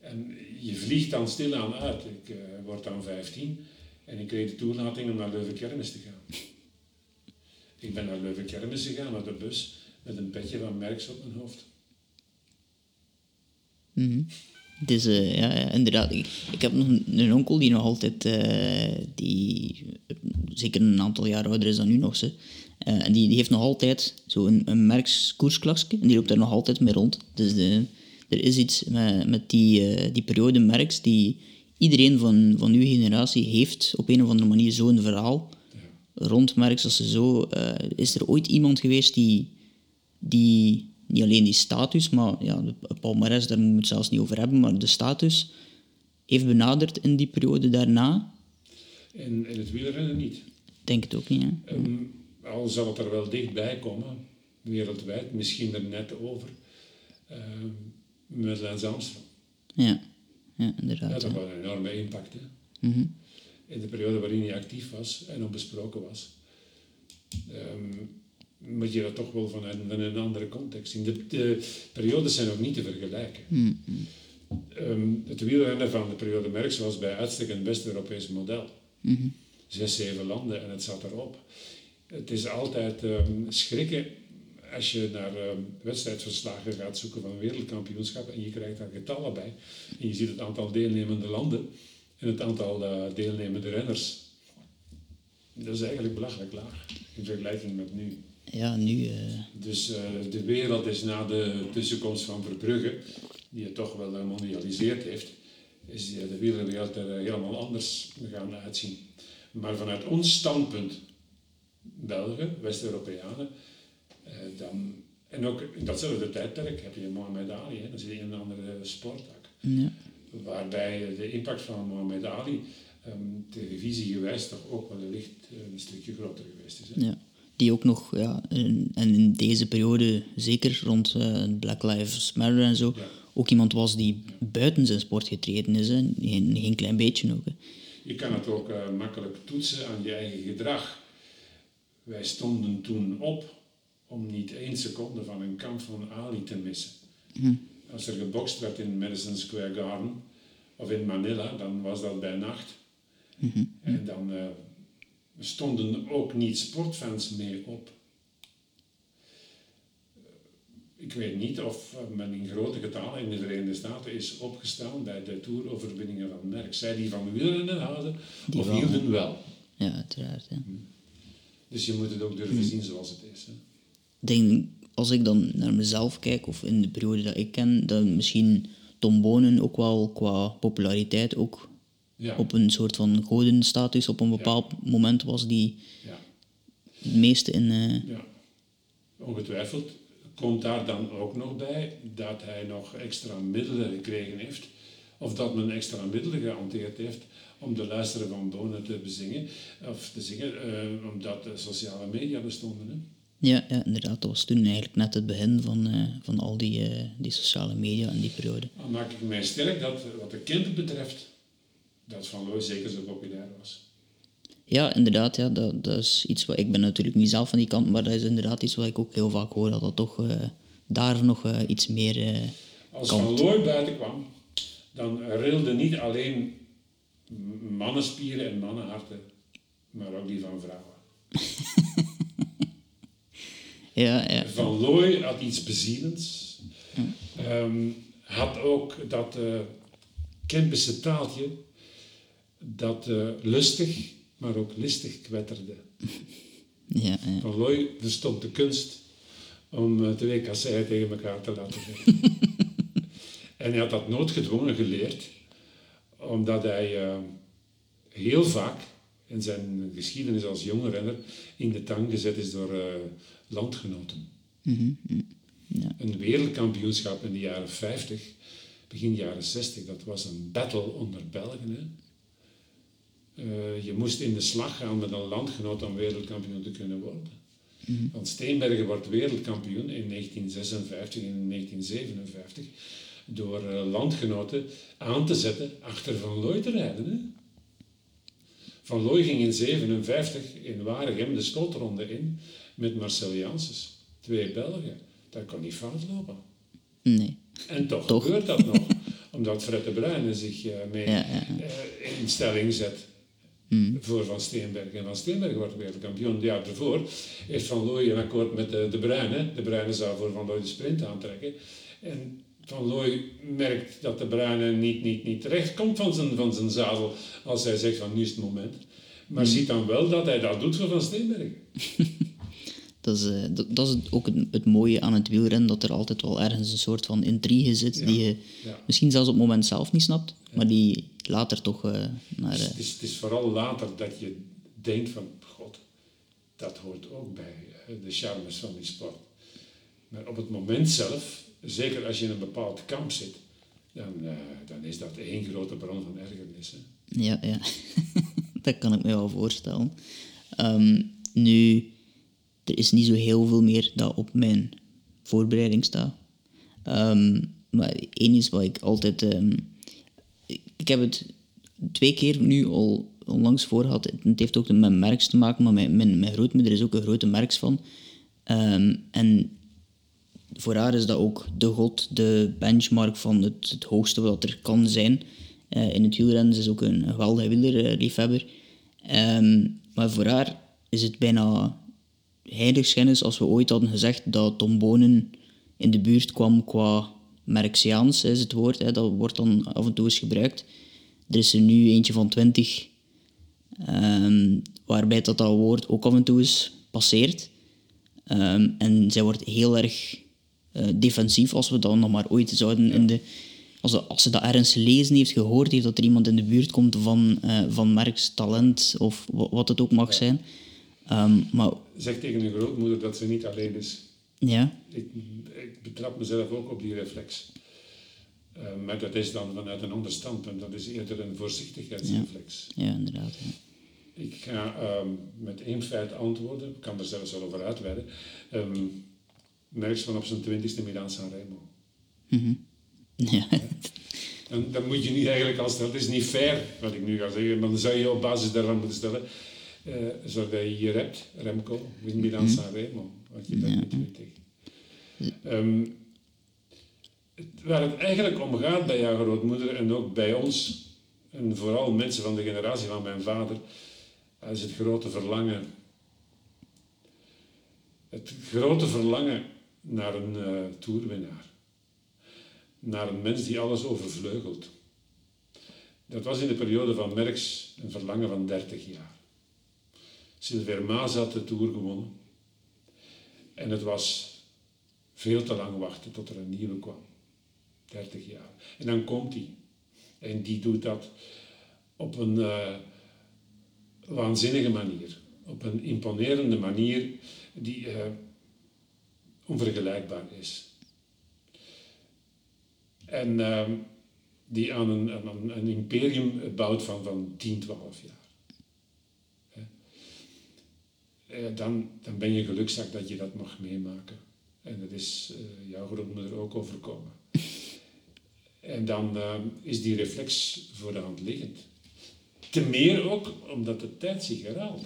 En je vliegt dan stilaan uit. Ik uh, word dan 15 en ik kreeg de toelating om naar Leuven Kermis te gaan. Ik ben naar Leuven Kermis gegaan met de bus met een petje van Merks op mijn hoofd. Dus ja, inderdaad. Ik, heb nog een, onkel die nog altijd, uh, die zeker een aantal jaar ouder is dan nu nog, ze. En die, die heeft nog altijd zo'n een, een Merks en die loopt daar nog altijd mee rond. Dus de, er is iets met, met die, die periode Merks die iedereen van, van uw generatie heeft op een of andere manier zo'n verhaal rond Merks. Als ze zo, is er ooit iemand geweest die, die niet alleen die status, maar ja, de palmarès, daar moeten we het zelfs niet over hebben, maar de status heeft benaderd in die periode daarna? In, in het wielrennen niet. Denk het ook niet, hè? Um, al zal het er wel dichtbij komen, wereldwijd, misschien er net over, um, met Lance Armstrong. Ja, ja inderdaad. Dat had wel een enorme impact, hè? Mm -hmm. In de periode waarin hij actief was en onbesproken was. Um, moet je dat toch wel vanuit van een andere context zien. De, de, periodes zijn ook niet te vergelijken. Mm um, het wielrennen van de periode Merckx was bij uitstek een best Europees model. Mm Zes, zeven landen en het zat erop. Het is altijd um, schrikken als je naar um, wedstrijdverslagen gaat zoeken van wereldkampioenschap en je krijgt daar getallen bij. En je ziet het aantal deelnemende landen en het aantal uh, deelnemende renners. Dat is eigenlijk belachelijk laag in vergelijking met nu ja, nu... Uh... Dus uh, de wereld is na de tussenkomst van Verbrugge, die het toch wel mondialiseerd heeft, is de wielerwereld er helemaal anders gaan uitzien. Maar vanuit ons standpunt, Belgen, West-Europeanen, dan, en ook in datzelfde tijdperk heb je Mohamed Ali, hè, dat is een andere sporttak. Ja. Waarbij de impact van Mohamed Ali um, televisiegewijs toch ook wel licht een stukje groter geweest is. Hè. Ja die ook nog, ja, en in deze periode, zeker rond uh, Black Lives Matter en zo, ook iemand was die buiten zijn sport getreden is. Hè. Geen, geen klein beetje ook. Hè. Je kan het ook uh, makkelijk toetsen aan je eigen gedrag. Wij stonden toen op om niet één seconde van een kamp van Ali te missen. Hm. Als er gebokst werd in Madison Square Garden of in Manila, dan was dat bij nacht. Mm -hmm. En dan uh, stonden ook niet sportfans mee op. Ik weet niet of men in grote getalen in de Verenigde Staten is opgestaan bij de toeroverwinningen van Merck. Zij die van wielrennen houden, die of hielden wel. Ja, uiteraard. Ja. Hm. Dus je moet het ook durven hm. zien zoals het is. Hè. Denk, als ik dan naar mezelf kijk, of in de periode dat ik ken, dat misschien Tom Bonen ook wel qua populariteit ook op een soort van godenstatus op een bepaald moment was die ja. het meeste in... Uh... Ja, ongetwijfeld. Komt daar dan ook nog bij dat hij nog extra middelen gekregen heeft, of dat men extra middelen gehanteerd heeft om de luisteren van Bonen te bezingen, of te zingen, uh, omdat de sociale media bestonden. Hè? Ja, ja, inderdaad. Dat was toen eigenlijk net het begin van, uh, van al die, uh, die sociale media in die periode. Dan maak ik mij sterk dat wat de kinderen betreft, dat Van Looy zeker zo populair was. Ja, inderdaad. Ja, dat, dat is iets wat ik ben natuurlijk niet zelf van die kant, maar dat is inderdaad iets wat ik ook heel vaak hoor, dat dat toch uh, daar nog iets meer Als Van Looy buiten kwam, dan rilde niet alleen mannenspieren en mannenharten, maar ook die van vrouwen. <laughs> ja, ja. Van Looy had iets bezielends. Um, had ook dat uh, Kempische taaltje dat uh, lustig, maar ook listig kwetterde. Ja, ja. Van Looy verstond de kunst om uh, twee kasseien tegen elkaar te laten zeggen. <laughs> en hij had dat noodgedwongen geleerd, omdat hij uh, heel vaak in zijn geschiedenis als jonge renner in de tang gezet is door landgenoten. Mm -hmm. ja. Een wereldkampioenschap in de jaren 50, begin jaren 60, dat was een battle onder Belgen. Hè? Uh, je moest in de slag gaan met een landgenoot om wereldkampioen te kunnen worden. Mm. Want Steenbergen wordt wereldkampioen in 1956 en 1957 door uh, landgenoten aan te zetten achter Van Looy te rijden. Hè? Van Looy ging in 1957 in Waregem de slotronde in met Marcel Janssens, twee Belgen. Dat kon niet fout lopen. Nee. En toch, toch. gebeurt dat nog, <laughs> omdat Fred de Bruyne zich uh, mee ja, ja. in stelling zet Mm. Voor Van Steenberg. En Van Steenberg wordt wereldkampioen. Het jaar ervoor heeft Van Looy een akkoord met de, de Bruyne. De Bruyne zou voor Van Looy de sprint aantrekken. En Van Looy merkt dat de Bruyne niet, niet, niet terecht komt van zijn, van zijn zadel als hij zegt van nu is het moment. Maar mm. ziet dan wel dat hij dat doet voor Van Steenberg. <laughs> dat, is, uh, dat, dat, is ook het, het, mooie aan het wielrennen, dat er altijd wel ergens een soort van intrigue zit die je misschien zelfs op het moment zelf niet snapt, maar die later toch uh, naar... Het, is, het, is, vooral later dat je denkt van, god, dat hoort ook bij de charmes van die sport. Maar op het moment zelf, zeker als je in een bepaald kamp zit, dan, uh, dan is dat één grote bron van ergernis. Hè? Ja, ja. <laughs> dat kan ik me wel voorstellen. Um, nu, er is niet zo heel veel meer dat op mijn voorbereiding staat. Um, maar één is wat ik altijd... Um, ik heb het twee keer nu al onlangs voor gehad. Het heeft ook met merks te maken, maar mijn, mijn, mijn grootmoeder is ook een grote merks van. Um, en voor haar is dat ook de god, de benchmark van het, het hoogste wat er kan zijn. Uh, in het wielrennen ze is ook een geweldige wielerliefhebber. Um, maar voor haar is het bijna heiligschennis als we ooit hadden gezegd dat Tom Bonen in de buurt kwam qua Marxiaans is het woord, hè, dat wordt dan af en toe eens gebruikt. Er is er nu eentje van 20, um, waarbij dat, dat woord ook af en toe eens passeert. Um, en zij wordt heel erg uh, defensief als we dan nog maar ooit zouden in de... Als ze, als ze dat ergens lezen heeft, gehoord heeft dat er iemand in de buurt komt van, uh, van Marx talent of wat het ook mag zijn. Ehm, maar... Zeg tegen een grootmoeder dat ze niet alleen is. Ja. Ik, ik betrap mezelf ook op die reflex. Uh, maar dat is dan vanuit een ander standpunt. Dat is eerder een voorzichtigheidsreflex. Ja, ja inderdaad. Ja. Ik ga um, met één feit antwoorden. Ik kan er zelfs wel over uitweiden. Um, Merks van op zijn twintigste Milaan Sanremo. Mm -hmm. <laughs> Ja. En dan moet je niet eigenlijk als dat is niet fair wat ik nu ga zeggen, maar dan zou je op basis daarvan moeten stellen, zoals je hier hebt, Remco, mm -hmm. Sanremo, wat je daar ja. niet weet. Um, waar het eigenlijk om gaat bij jouw grootmoeder en ook bij ons, en vooral mensen van de generatie van mijn vader, is het grote verlangen. Het grote verlangen naar een uh, toerwinnaar. Naar een mens die alles overvleugelt. Dat was in de periode van Merckx een verlangen van 30 jaar. Silver Maas had de Tour gewonnen. En het was veel te lang wachten tot er een nieuwe kwam. 30 jaar. En dan komt hij. En die doet dat op een uh, waanzinnige manier. Op een imponerende manier die uh, onvergelijkbaar is. En uh, die aan een, een, imperium bouwt van, van 10, 12 jaar. Dan, dan ben je gelukzak dat je dat mag meemaken. En dat is uh, jouw grootmoeder ook overkomen. <laughs> En dan uh, is die reflex voor de hand liggend. Te meer ook omdat de tijd zich herhaalt.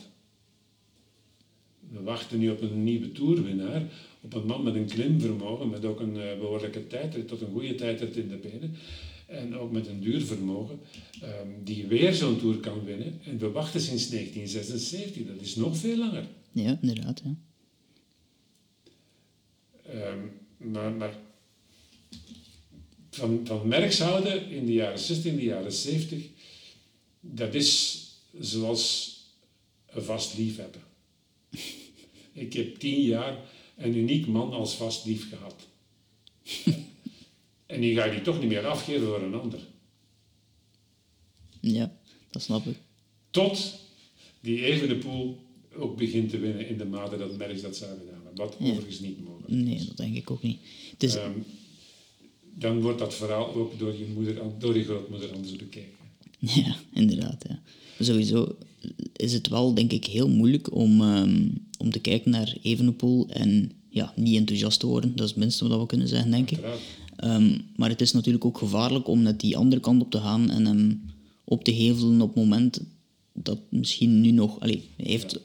We wachten nu op een nieuwe toerwinnaar, op een man met een klimvermogen, met ook een uh, behoorlijke tijdrit, tot een goede tijdrit in de benen. En ook met een duurvermogen, um, die weer zo'n tour kan winnen. En we wachten sinds 1976, dat is nog veel langer. Ja, inderdaad. Ja. Um, maar, maar van, van merks houden in de jaren 60, in de jaren 70, dat is zoals een vast lief hebben. <laughs> Ik heb tien jaar een uniek man als vast lief gehad. <laughs> en die ga je die toch niet meer afgeven voor een ander. Ja, dat snap ik. Tot die Evenepoel ook begint te winnen in de mate dat Merks dat zou gedaan hebben. Wat ja. overigens niet mogelijk is. Nee, dat denk ik ook niet. Is... Um, dan wordt dat verhaal ook door je, moeder, door je grootmoeder anders bekeken. Ja, inderdaad. Ja. Sowieso is het wel, denk ik, heel moeilijk om, um, om te kijken naar Evenepoel en ja, niet enthousiast te worden. Dat is het minste wat we kunnen zeggen, denk ik. Um, maar het is natuurlijk ook gevaarlijk om net die andere kant op te gaan en hem op te hevelen op het moment dat misschien nu nog... Allez, hij heeft ja.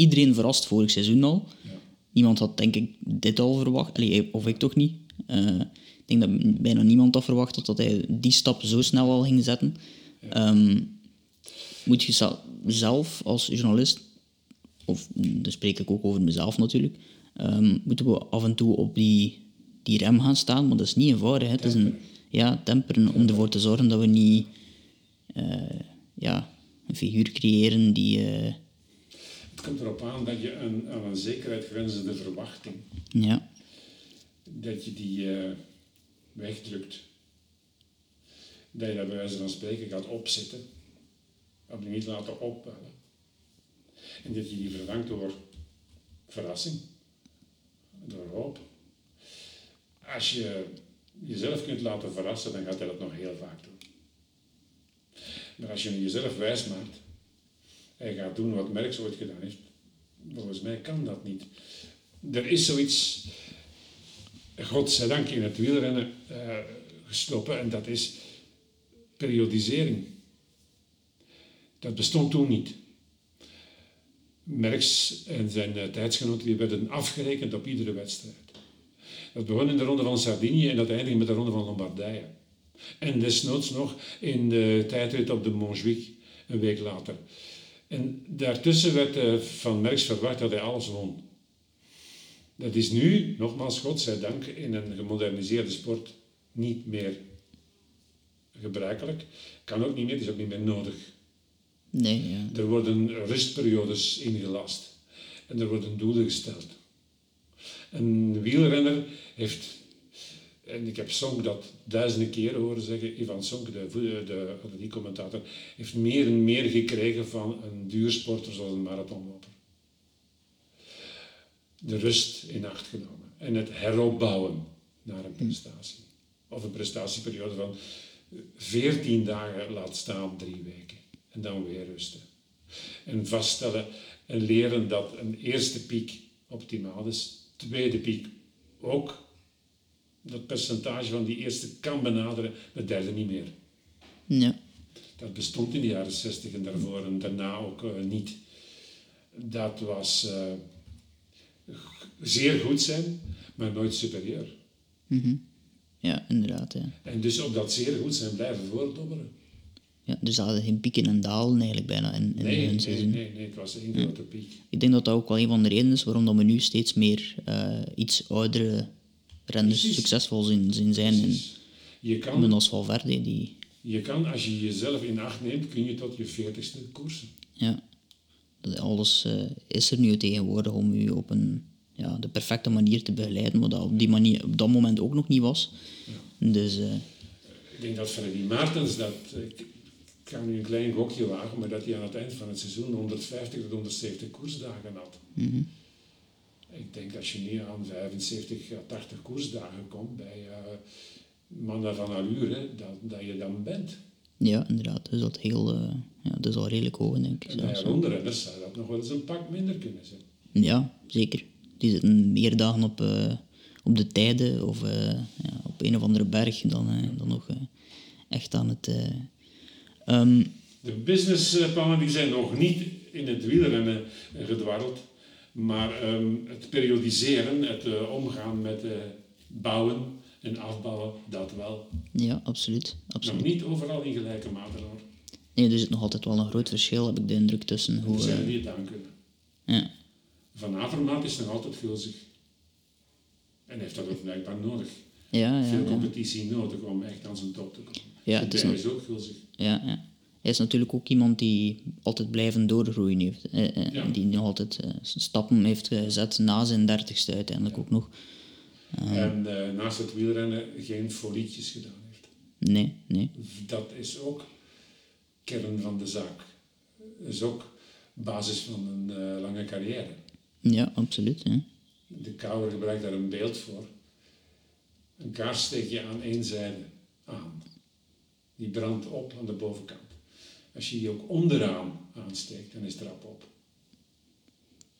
Iedereen verrast vorig seizoen al. Ja. Niemand had, denk ik, dit al verwacht. Allee, of ik toch niet. Uh, ik denk dat bijna niemand had verwacht dat hij die stap zo snel al ging zetten. Ja. Um, moet je zelf als journalist, of daar spreek ik ook over mezelf natuurlijk, um, moeten we af en toe op die, die rem gaan staan, maar dat is niet eenvoudig. Hè. Het is een ja, temperen om ervoor te zorgen dat we niet uh, ja, een figuur creëren die... Uh, het komt erop aan dat je een, aan een zekerheid grenzende verwachting, ja. dat je die... Uh, wegdrukt. Dat je dat bij wijze van spreken gaat opzetten, of niet laten opbellen. En dat je die vervangt door verrassing, door hoop. Als je jezelf kunt laten verrassen, dan gaat hij dat nog heel vaak doen. Maar als je jezelf wijs maakt en gaat doen wat Merckx ooit gedaan heeft, volgens mij kan dat niet. Er is zoiets godzijdank in het wielrennen uh, gestoppen en dat is periodisering. Dat bestond toen niet. Merckx en zijn uh, tijdsgenoten die werden afgerekend op iedere wedstrijd. Dat begon in de ronde van Sardinië en dat eindigde met de ronde van Lombardije. En desnoods nog in de tijdrit op de Montjuïc, een week later. En daartussen werd uh, van Merckx verwacht dat hij alles won. Dat is nu, nogmaals, godzijdank, in een gemoderniseerde sport niet meer gebruikelijk. Kan ook niet meer, is ook niet meer nodig. Nee, ja. Er worden rustperiodes ingelast en er worden doelen gesteld. Een wielrenner heeft, en ik heb Sonk dat duizenden keren horen zeggen, Ivan Sonk, de, de, de, commentator, heeft meer en meer gekregen van een duursporter zoals een marathonloper. de rust in acht genomen en het heropbouwen naar een prestatie. Of een prestatieperiode van 14 dagen laat staan drie weken en dan weer rusten. En vaststellen en leren dat een eerste piek optimaal is, tweede piek ook. Dat percentage van die eerste kan benaderen, de derde niet meer. Ja. Dat bestond in de jaren 60 en daarvoor en daarna ook uh, niet. Dat was uh, zeer goed zijn, maar nooit superieur. Mm -hmm. Ja, inderdaad. Ja. En dus op dat zeer goed zijn blijven voortdobberen. Ja, dus ze hadden geen pieken en dalen eigenlijk bijna in, in nee, hun nee, seizoen. Nee, nee, het was één grote piek. Ik denk dat dat ook wel een van de redenen is waarom dat we nu steeds meer uh, iets oudere renners Precies. succesvol zien, zien zijn. En, Je kan, men als Valverde, die... je kan, als je jezelf in acht neemt, kun je tot je veertigste koersen. Ja, alles uh, is er nu tegenwoordig om u op een, ja, de perfecte manier te begeleiden, wat dat op, die manier, op dat moment ook nog niet was. Ja. Dus... Uh, ik denk dat Freddy Maartens dat... Ik, ik ga nu een klein gokje wagen, maar dat hij aan het eind van het seizoen 150 tot 170 koersdagen had. Mm -hmm. Ik denk als je nu aan 75 à 80 koersdagen komt bij uh, mannen van allure, dat, dat je dan bent. Ja, inderdaad. Dus dat, heel, uh, ja, dat is al redelijk hoog, denk ik. En bij rondrenners zou dat nog wel eens een pak minder kunnen zijn. Ja, zeker. Die zitten meer dagen op, uh, op de tijden of ja, op een of andere berg dan, dan nog echt aan het Um, de businessplannen die zijn nog niet in het wielrennen gedwarreld, maar um, het periodiseren, het uh, omgaan met uh, bouwen en afbouwen, dat wel. Ja, absoluut. absoluut. Nog niet overal in gelijke mate hoor. Nee, er zit nog altijd wel een groot verschil, heb ik de indruk, tussen hoe... Er zijn die het aan kunnen. Ja. Van Avermaat is nog altijd gulzig. En heeft dat ook blijkbaar nodig. Ja, ja, Veel ja. competitie nodig om echt aan zijn top te komen. Ja, het is, is ook gulzig. Ja, ja. Hij is natuurlijk ook iemand die altijd blijven doorgroeien heeft. Eh, ja. Die nog altijd uh, stappen heeft gezet na zijn dertigste uiteindelijk ja. ook nog. Um, en uh, naast het wielrennen geen folietjes gedaan heeft. Nee, nee. Dat is ook kern van de zaak. Dat is ook basis van een uh, lange carrière. Ja, absoluut. De Kouwer gebruikt daar een beeld voor. Een kaars steek je aan één zijde aan. Die brandt op aan de bovenkant. Als je die ook onderaan aansteekt, dan is het rap op.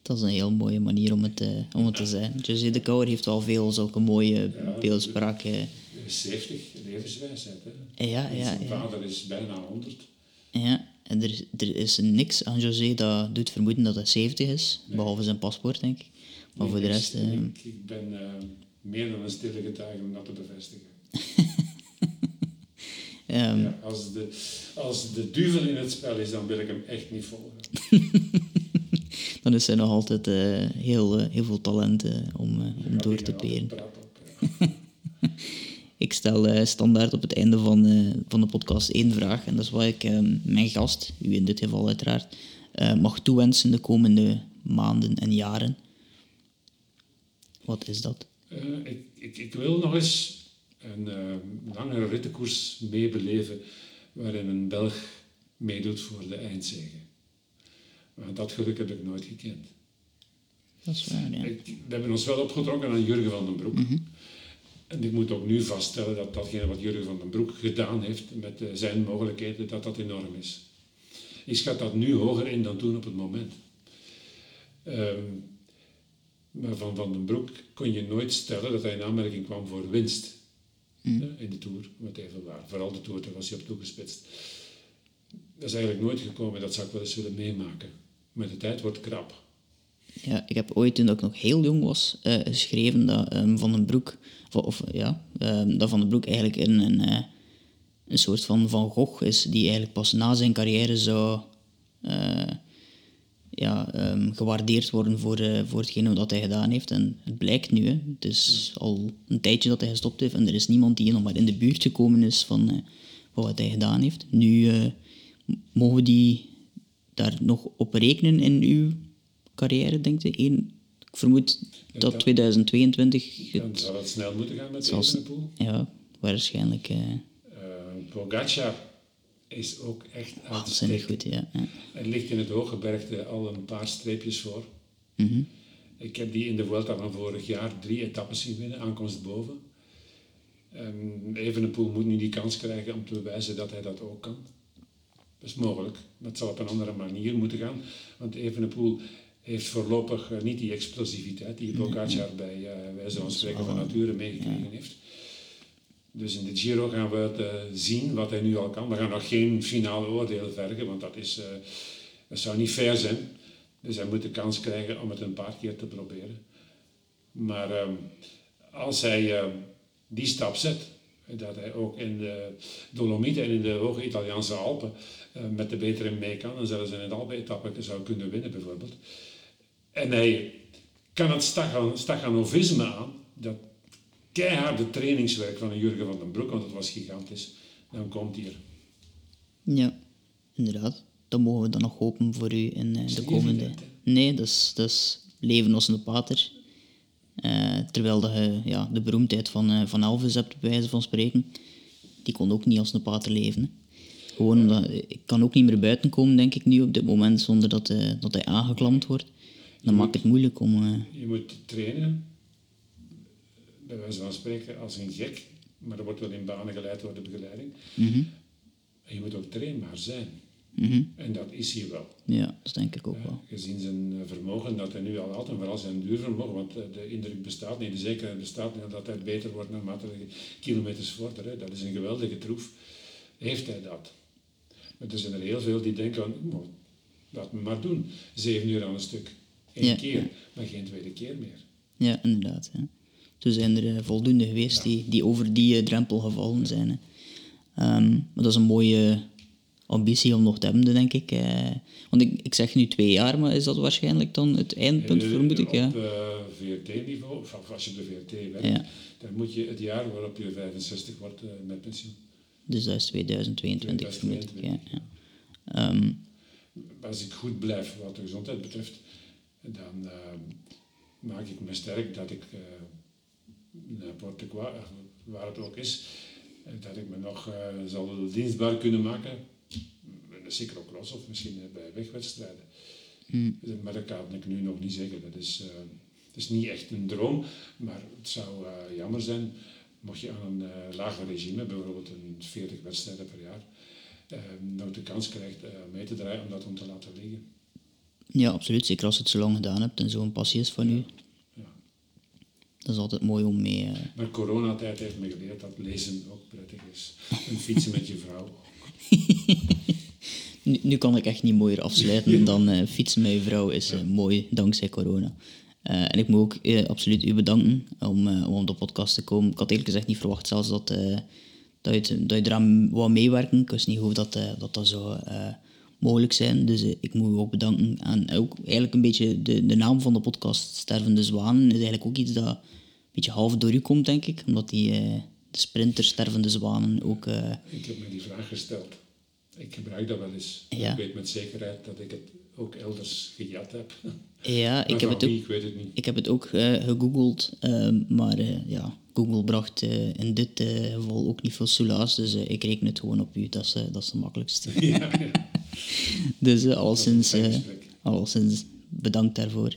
Dat is een heel mooie manier om het, uh, om het te zijn. José de Kouwer heeft wel veel zulke mooie ja, beeldspraak. Uh. 70, levenswijsheid. Hè? Ja, ja, Zijn ja. vader is bijna 100. Ja, en er, er is niks aan José dat doet vermoeden dat hij 70 is, nee. behalve zijn paspoort, denk ik. Maar nee, voor de rest... Ik, ik ben uh, meer dan een stille getuige om dat te bevestigen. <laughs> um, ja, als, de, als de duvel in het spel is, dan wil ik hem echt niet volgen. <laughs> dan is hij nog altijd uh, heel, heel veel talent om, om door te peren. <laughs> ik stel standaard op het einde van, van de podcast één vraag. En dat is wat ik mijn gast, u in dit geval uiteraard, mag toewensen de komende maanden en jaren. Wat is dat? Ik, ik, ik, wil nog eens een uh, langere rittenkoers meebeleven waarin een Belg meedoet voor de eindzege. Maar dat geluk heb ik nooit gekend. Dat is waar, ja. Ik, we hebben ons wel opgetrokken aan Jurgen van den Broek. Mm -hmm. En ik moet ook nu vaststellen dat datgene wat Jurgen van den Broek gedaan heeft met uh, zijn mogelijkheden, dat dat enorm is. Ik schat dat nu hoger in dan toen op het moment. Um, maar van Van den Broek kon je nooit stellen dat hij in aanmerking kwam voor winst mm. ja, in de Tour, met even waar. Vooral de Tour, daar was hij op toegespitst. Dat is eigenlijk nooit gekomen, dat zou ik wel eens willen meemaken. Met de tijd wordt krap. Ja, ik heb ooit, toen ik nog heel jong was, uh, geschreven dat um, Van den Broek, of, of ja, um, dat Van den Broek eigenlijk een, een, uh, een soort van Van Gogh is, die eigenlijk pas na zijn carrière zou... Uh, ja, um, gewaardeerd worden voor, uh, voor hetgene wat hij gedaan heeft. En het blijkt nu, hè. het is al een tijdje dat hij gestopt heeft en er is niemand die nog maar in de buurt gekomen is van, uh, van wat hij gedaan heeft. Nu uh, mogen die daar nog op rekenen in uw carrière, denk je? Eén, ik vermoed dat, dat 2022... Dan zal het snel moeten gaan met Evenepoel. Ja, waarschijnlijk. Uh, Pogacar is ook echt waanzinnig goed, ja. ja. Er ligt in het hooggebergte al een paar streepjes voor. Mm -hmm. Ik heb die in de Vuelta van vorig jaar drie etappes zien winnen, aankomst boven. Um, Evenepoel moet nu die kans krijgen om te bewijzen dat hij dat ook kan. Dat is mogelijk, maar het zal op een andere manier moeten gaan. Want Evenepoel heeft voorlopig eh, niet die explosiviteit die Pogacar bij uh, wijze van spreken van nature meegekregen heeft. Dus in de Giro gaan we het uh, zien wat hij nu al kan. We gaan nog geen finale oordeel vergen, want dat, is, uh, dat zou niet fair zijn. Dus hij moet de kans krijgen om het een paar keer te proberen. Maar um, als hij uh, die stap zet, dat hij ook in de Dolomieten en in de hoge Italiaanse Alpen met de betere mee kan, en zelfs in het Alpen-etappe zou kunnen winnen bijvoorbeeld. En hij kan het stachanovisme aan, dat keiharde trainingswerk van een Jurgen van den Broek, want dat was gigantisch. Dan komt hij er. Ja, inderdaad. Dan mogen we dan nog hopen voor u in uh, de komende... nee, dat is, dat is leven als een pater. Uh, terwijl dat je ja, de beroemdheid van, uh, van Elvis hebt, bij wijze van spreken. Die kon ook niet als een pater leven. Gewoon omdat... Ik kan ook niet meer buiten komen, denk ik nu, op dit moment, zonder dat, dat hij aangeklampt wordt. Dan maakt het moeilijk om... Je moet trainen bij wijze van spreken, als een gek, maar er wordt wel in banen geleid door de begeleiding. Mhm. En je moet ook trainbaar zijn. Mhm. En dat is hier wel. Ja, dat denk ik ook wel. Gezien zijn eh, vermogen, dat hij nu al had, en vooral zijn duurvermogen, want eh, de indruk bestaat niet, de zekerheid bestaat niet dat hij beter wordt naarmate de kilometers vorderen. Dat is een geweldige troef. Heeft hij dat? Maar er zijn er heel veel die denken, oh, laat me maar doen. Zeven uur aan een stuk. Eén keer, maar geen tweede keer meer. Ja, inderdaad. Ja. Toen zijn er eh, voldoende geweest die, die over die eh, drempel gevallen zijn. Um, maar dat is een mooie ambitie om nog te hebben, denk ik. Uh, want ik, ik zeg nu twee jaar, maar is dat waarschijnlijk dan het eindpunt, vermoed ik? Ja. Op VRT-niveau, of als je op de VRT werkt, ja. dan moet je het jaar waarop je 65 wordt uh, met pensioen. Dus dat is 2022, 2022. vermoed ik. Ja. ja. Um, als ik goed blijf wat de gezondheid betreft, dan uh, maak ik me sterk dat ik n'importe quoi, waar het ook is, dat ik me nog uh, zal dienstbaar kunnen maken. In de cyclocross of misschien bij wegwedstrijden. Mm. Maar dat kan ik nu nog niet zeggen. Dat is, uh, het is niet echt een droom, maar het zou uh, jammer zijn mocht je aan een lager regime, bijvoorbeeld een 40 wedstrijden per jaar, nog de kans krijgt mee te draaien om dat om te laten liggen. Ja, absoluut. Zeker als je het zo lang gedaan hebt en zo'n passie is van u. Dat is altijd mooi om mee... Uh... Maar coronatijd heeft me geleerd dat lezen ook prettig is. En <laughs> fietsen met je vrouw nu, nu, kan ik echt niet mooier afsluiten dan uh, fietsen met je vrouw is uh, mooi, dankzij corona. en ik moet ook absoluut u bedanken om, om op de podcast te komen. Ik had eerlijk gezegd niet verwacht zelfs dat, dat, je, dat je eraan wou meewerken. Ik wist niet hoe dat, dat, dat zou mogelijk zijn. Dus ik moet u ook bedanken. En ook eigenlijk een beetje de, de naam van de podcast, Stervende Zwanen, is eigenlijk ook iets dat beetje half door u komt, denk ik. Omdat die, uh, de sprinters, stervende zwanen ook... Uh... Ik heb me die vraag gesteld. Ik gebruik dat wel eens. Ja. Ik weet met zekerheid dat ik het ook elders gejat heb. Ja, ik heb, het ook, ik weet het niet. ik heb het ook gegoogeld, ehm, maar ja, Google bracht in dit geval ook niet veel soelaas, dus ik reken het gewoon op u, dat is, dat is het makkelijkste. <laughs> ja, ja. Dus alleszins, alleszins bedankt daarvoor.